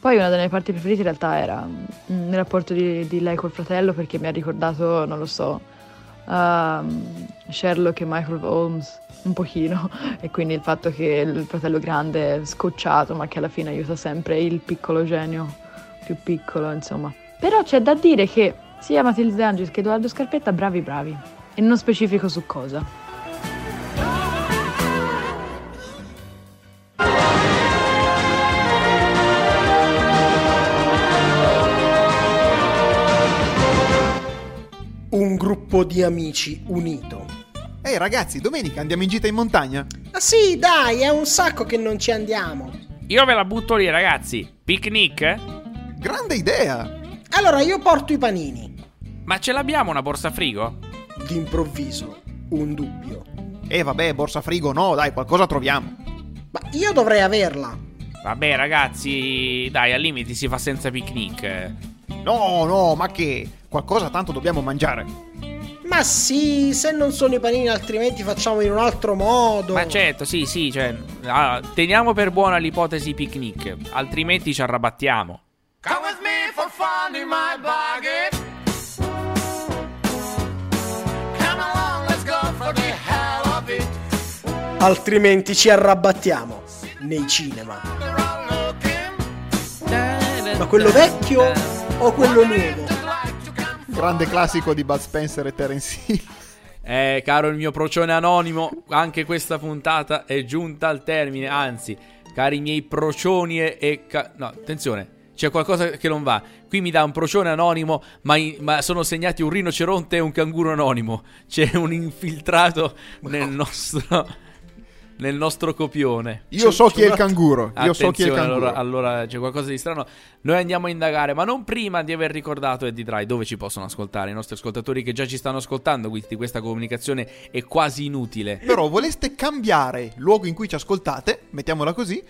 Poi una delle mie parti preferite in realtà era mm, il rapporto di, di lei col fratello perché mi ha ricordato, non lo so, ehm, Sherlock e Michael Holmes un pochino e quindi il fatto che il fratello grande è scocciato ma che alla fine aiuta sempre il piccolo genio più piccolo insomma. Però c'è da dire che sia Matilde De Angelis che Edoardo Scarpetta bravi bravi e non specifico su cosa. Gruppo di amici unito. Ehi ragazzi, domenica andiamo in gita in montagna? Ah sì, dai, è un sacco che non ci andiamo. Io ve la butto lì, ragazzi. Picnic? Grande idea! Allora io porto i panini. Ma ce l'abbiamo una borsa frigo? D'improvviso, un dubbio. Eh vabbè, borsa frigo no, dai, qualcosa troviamo. Ma io dovrei averla. Vabbè, ragazzi, dai, al limite si fa senza picnic. No, no, ma che? Qualcosa tanto dobbiamo mangiare. Ma sì, se non sono i panini altrimenti facciamo in un altro modo. Ma certo, sì, sì, cioè, ah, teniamo per buona l'ipotesi picnic, altrimenti ci arrabattiamo. Come with me for fun in my buggy. Come along, let's go for the hell of it. Altrimenti ci arrabattiamo nei cinema. Ma quello vecchio o quello nuovo? Grande classico di Bud Spencer e Terence Hill. Eh, caro il mio procione anonimo, anche questa puntata è giunta al termine. Anzi, cari miei procioni e. e ca- no, attenzione, c'è qualcosa che non va. Qui mi dà un procione anonimo, ma, in- ma sono segnati un rinoceronte e un canguro anonimo. C'è un infiltrato nel nostro. Nel nostro copione. Io so chi è il canguro. Io so chi è il canguro. allora, allora c'è qualcosa di strano. Noi andiamo a indagare, ma non prima di aver ricordato Eddie Dry dove ci possono ascoltare i nostri ascoltatori che già ci stanno ascoltando. Quindi questa comunicazione è quasi inutile. Però voleste cambiare luogo in cui ci ascoltate, mettiamola così,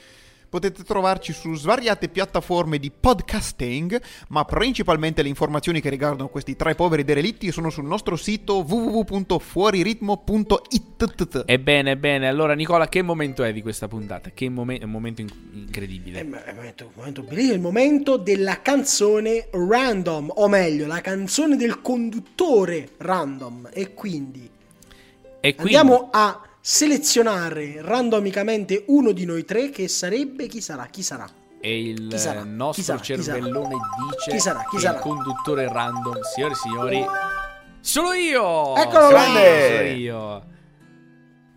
potete trovarci su svariate piattaforme di podcasting, ma principalmente le informazioni che riguardano questi tre poveri derelitti sono sul nostro sito www.fuoriritmo.it. Ebbene, ebbene, allora Nicola, che momento è di questa puntata? Che momen- è un momento in- È incredibile. il momento, il momento bellissimo, il momento della canzone random, o meglio, la canzone del conduttore random. E quindi E quindi, andiamo a selezionare randomicamente uno di noi tre che sarebbe chi sarà? Chi sarà? e il sarà? eh, nostro Chi sarà? Chi sarà? cervellone dice Chi sarà? Chi che sarà? il conduttore random, signori e signori, sono io! Eccolo là! Sono io.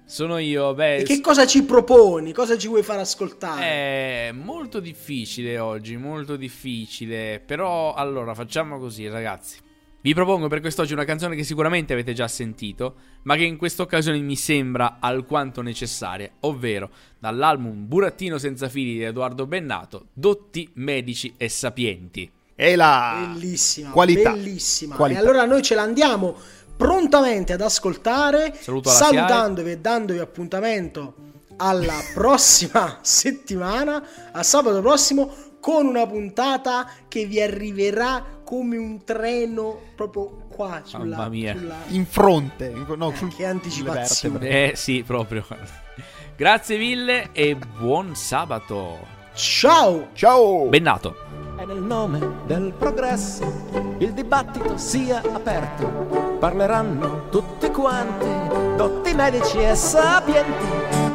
Sono io, beh, E che cosa ci proponi? Cosa ci vuoi far ascoltare? È molto difficile oggi, molto difficile. Però allora facciamo così, ragazzi. Vi propongo per quest'oggi una canzone che sicuramente avete già sentito, ma che in questa occasione mi sembra alquanto necessaria, ovvero dall'album Burattino senza fili di Edoardo Bennato, Dotti, Medici e Sapienti. E la Bellissima, qualità. bellissima. Qualità. E allora noi ce la andiamo prontamente ad ascoltare, Saluto alla salutandovi e dandovi appuntamento alla prossima settimana, a sabato prossimo, con una puntata che vi arriverà come un treno proprio qua sulla... Mamma mia. sulla- in fronte, no, Eh, sul- che anticipazione. Eh sì, proprio. Grazie mille e buon sabato. Ciao! Ciao! Bennato. E nel nome del progresso il dibattito sia aperto. Parleranno tutti quanti, dotti medici e sapienti,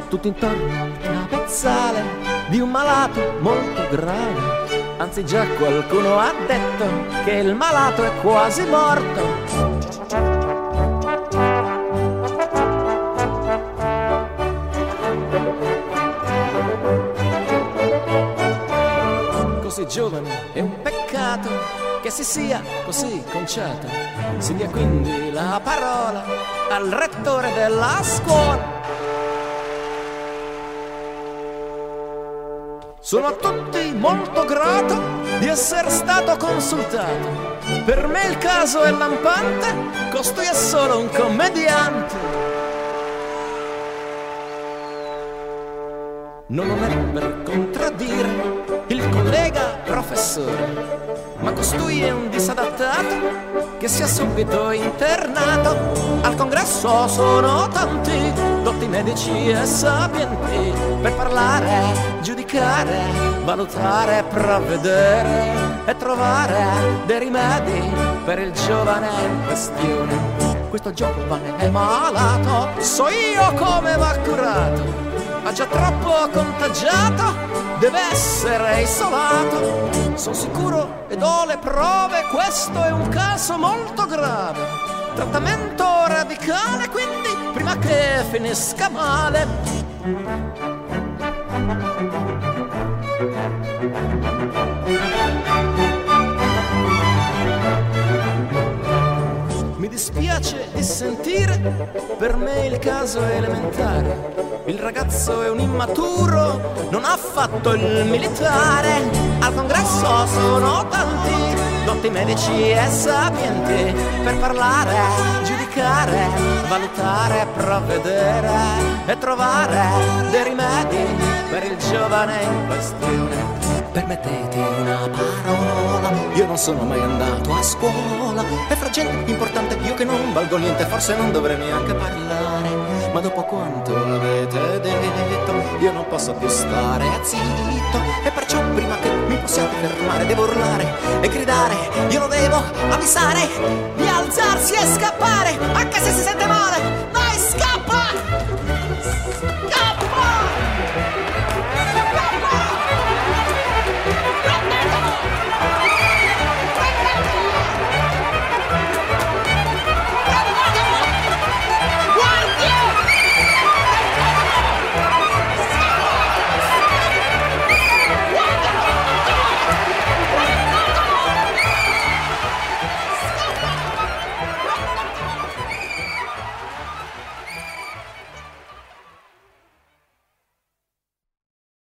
tutti intorno a una pezzale di un malato molto grave. Anzi già qualcuno ha detto che il malato è quasi morto. Così giovane è un peccato che si sia così conciato. Si dia quindi la parola al rettore della scuola. Sono a tutti molto grato di essere stato consultato. Per me il caso è lampante, costui è solo un commediante. Non lo è per contraddire il collega professore, ma costui è un disadattato che sia subito internato. Al congresso sono tanti, dotti medici e sapienti, per parlare, giudicare, valutare, provvedere e trovare dei rimedi per il giovane in questione. Questo giovane è malato, so io come va curato ha già troppo contagiato, deve essere isolato. Sono sicuro ed ho le prove, questo è un caso molto grave. Trattamento radicale, quindi prima che finisca male. Dispiace di sentire, per me il caso è elementare. Il ragazzo è un immaturo, non ha fatto il militare. Al congresso sono tanti, dotti medici e sapienti, per parlare, giudicare, valutare, provvedere e trovare dei rimedi per il giovane in questione. Permettete una parola, io non sono mai andato a scuola. E fra gente importante io che non valgo niente Forse non dovrei neanche parlare. Ma dopo quanto l'avete detto Io non posso più stare zitto. E perciò prima che mi possiate fermare Devo urlare e gridare. Io lo devo avvisare Di alzarsi e scappare Anche se si sente male Vai scappa!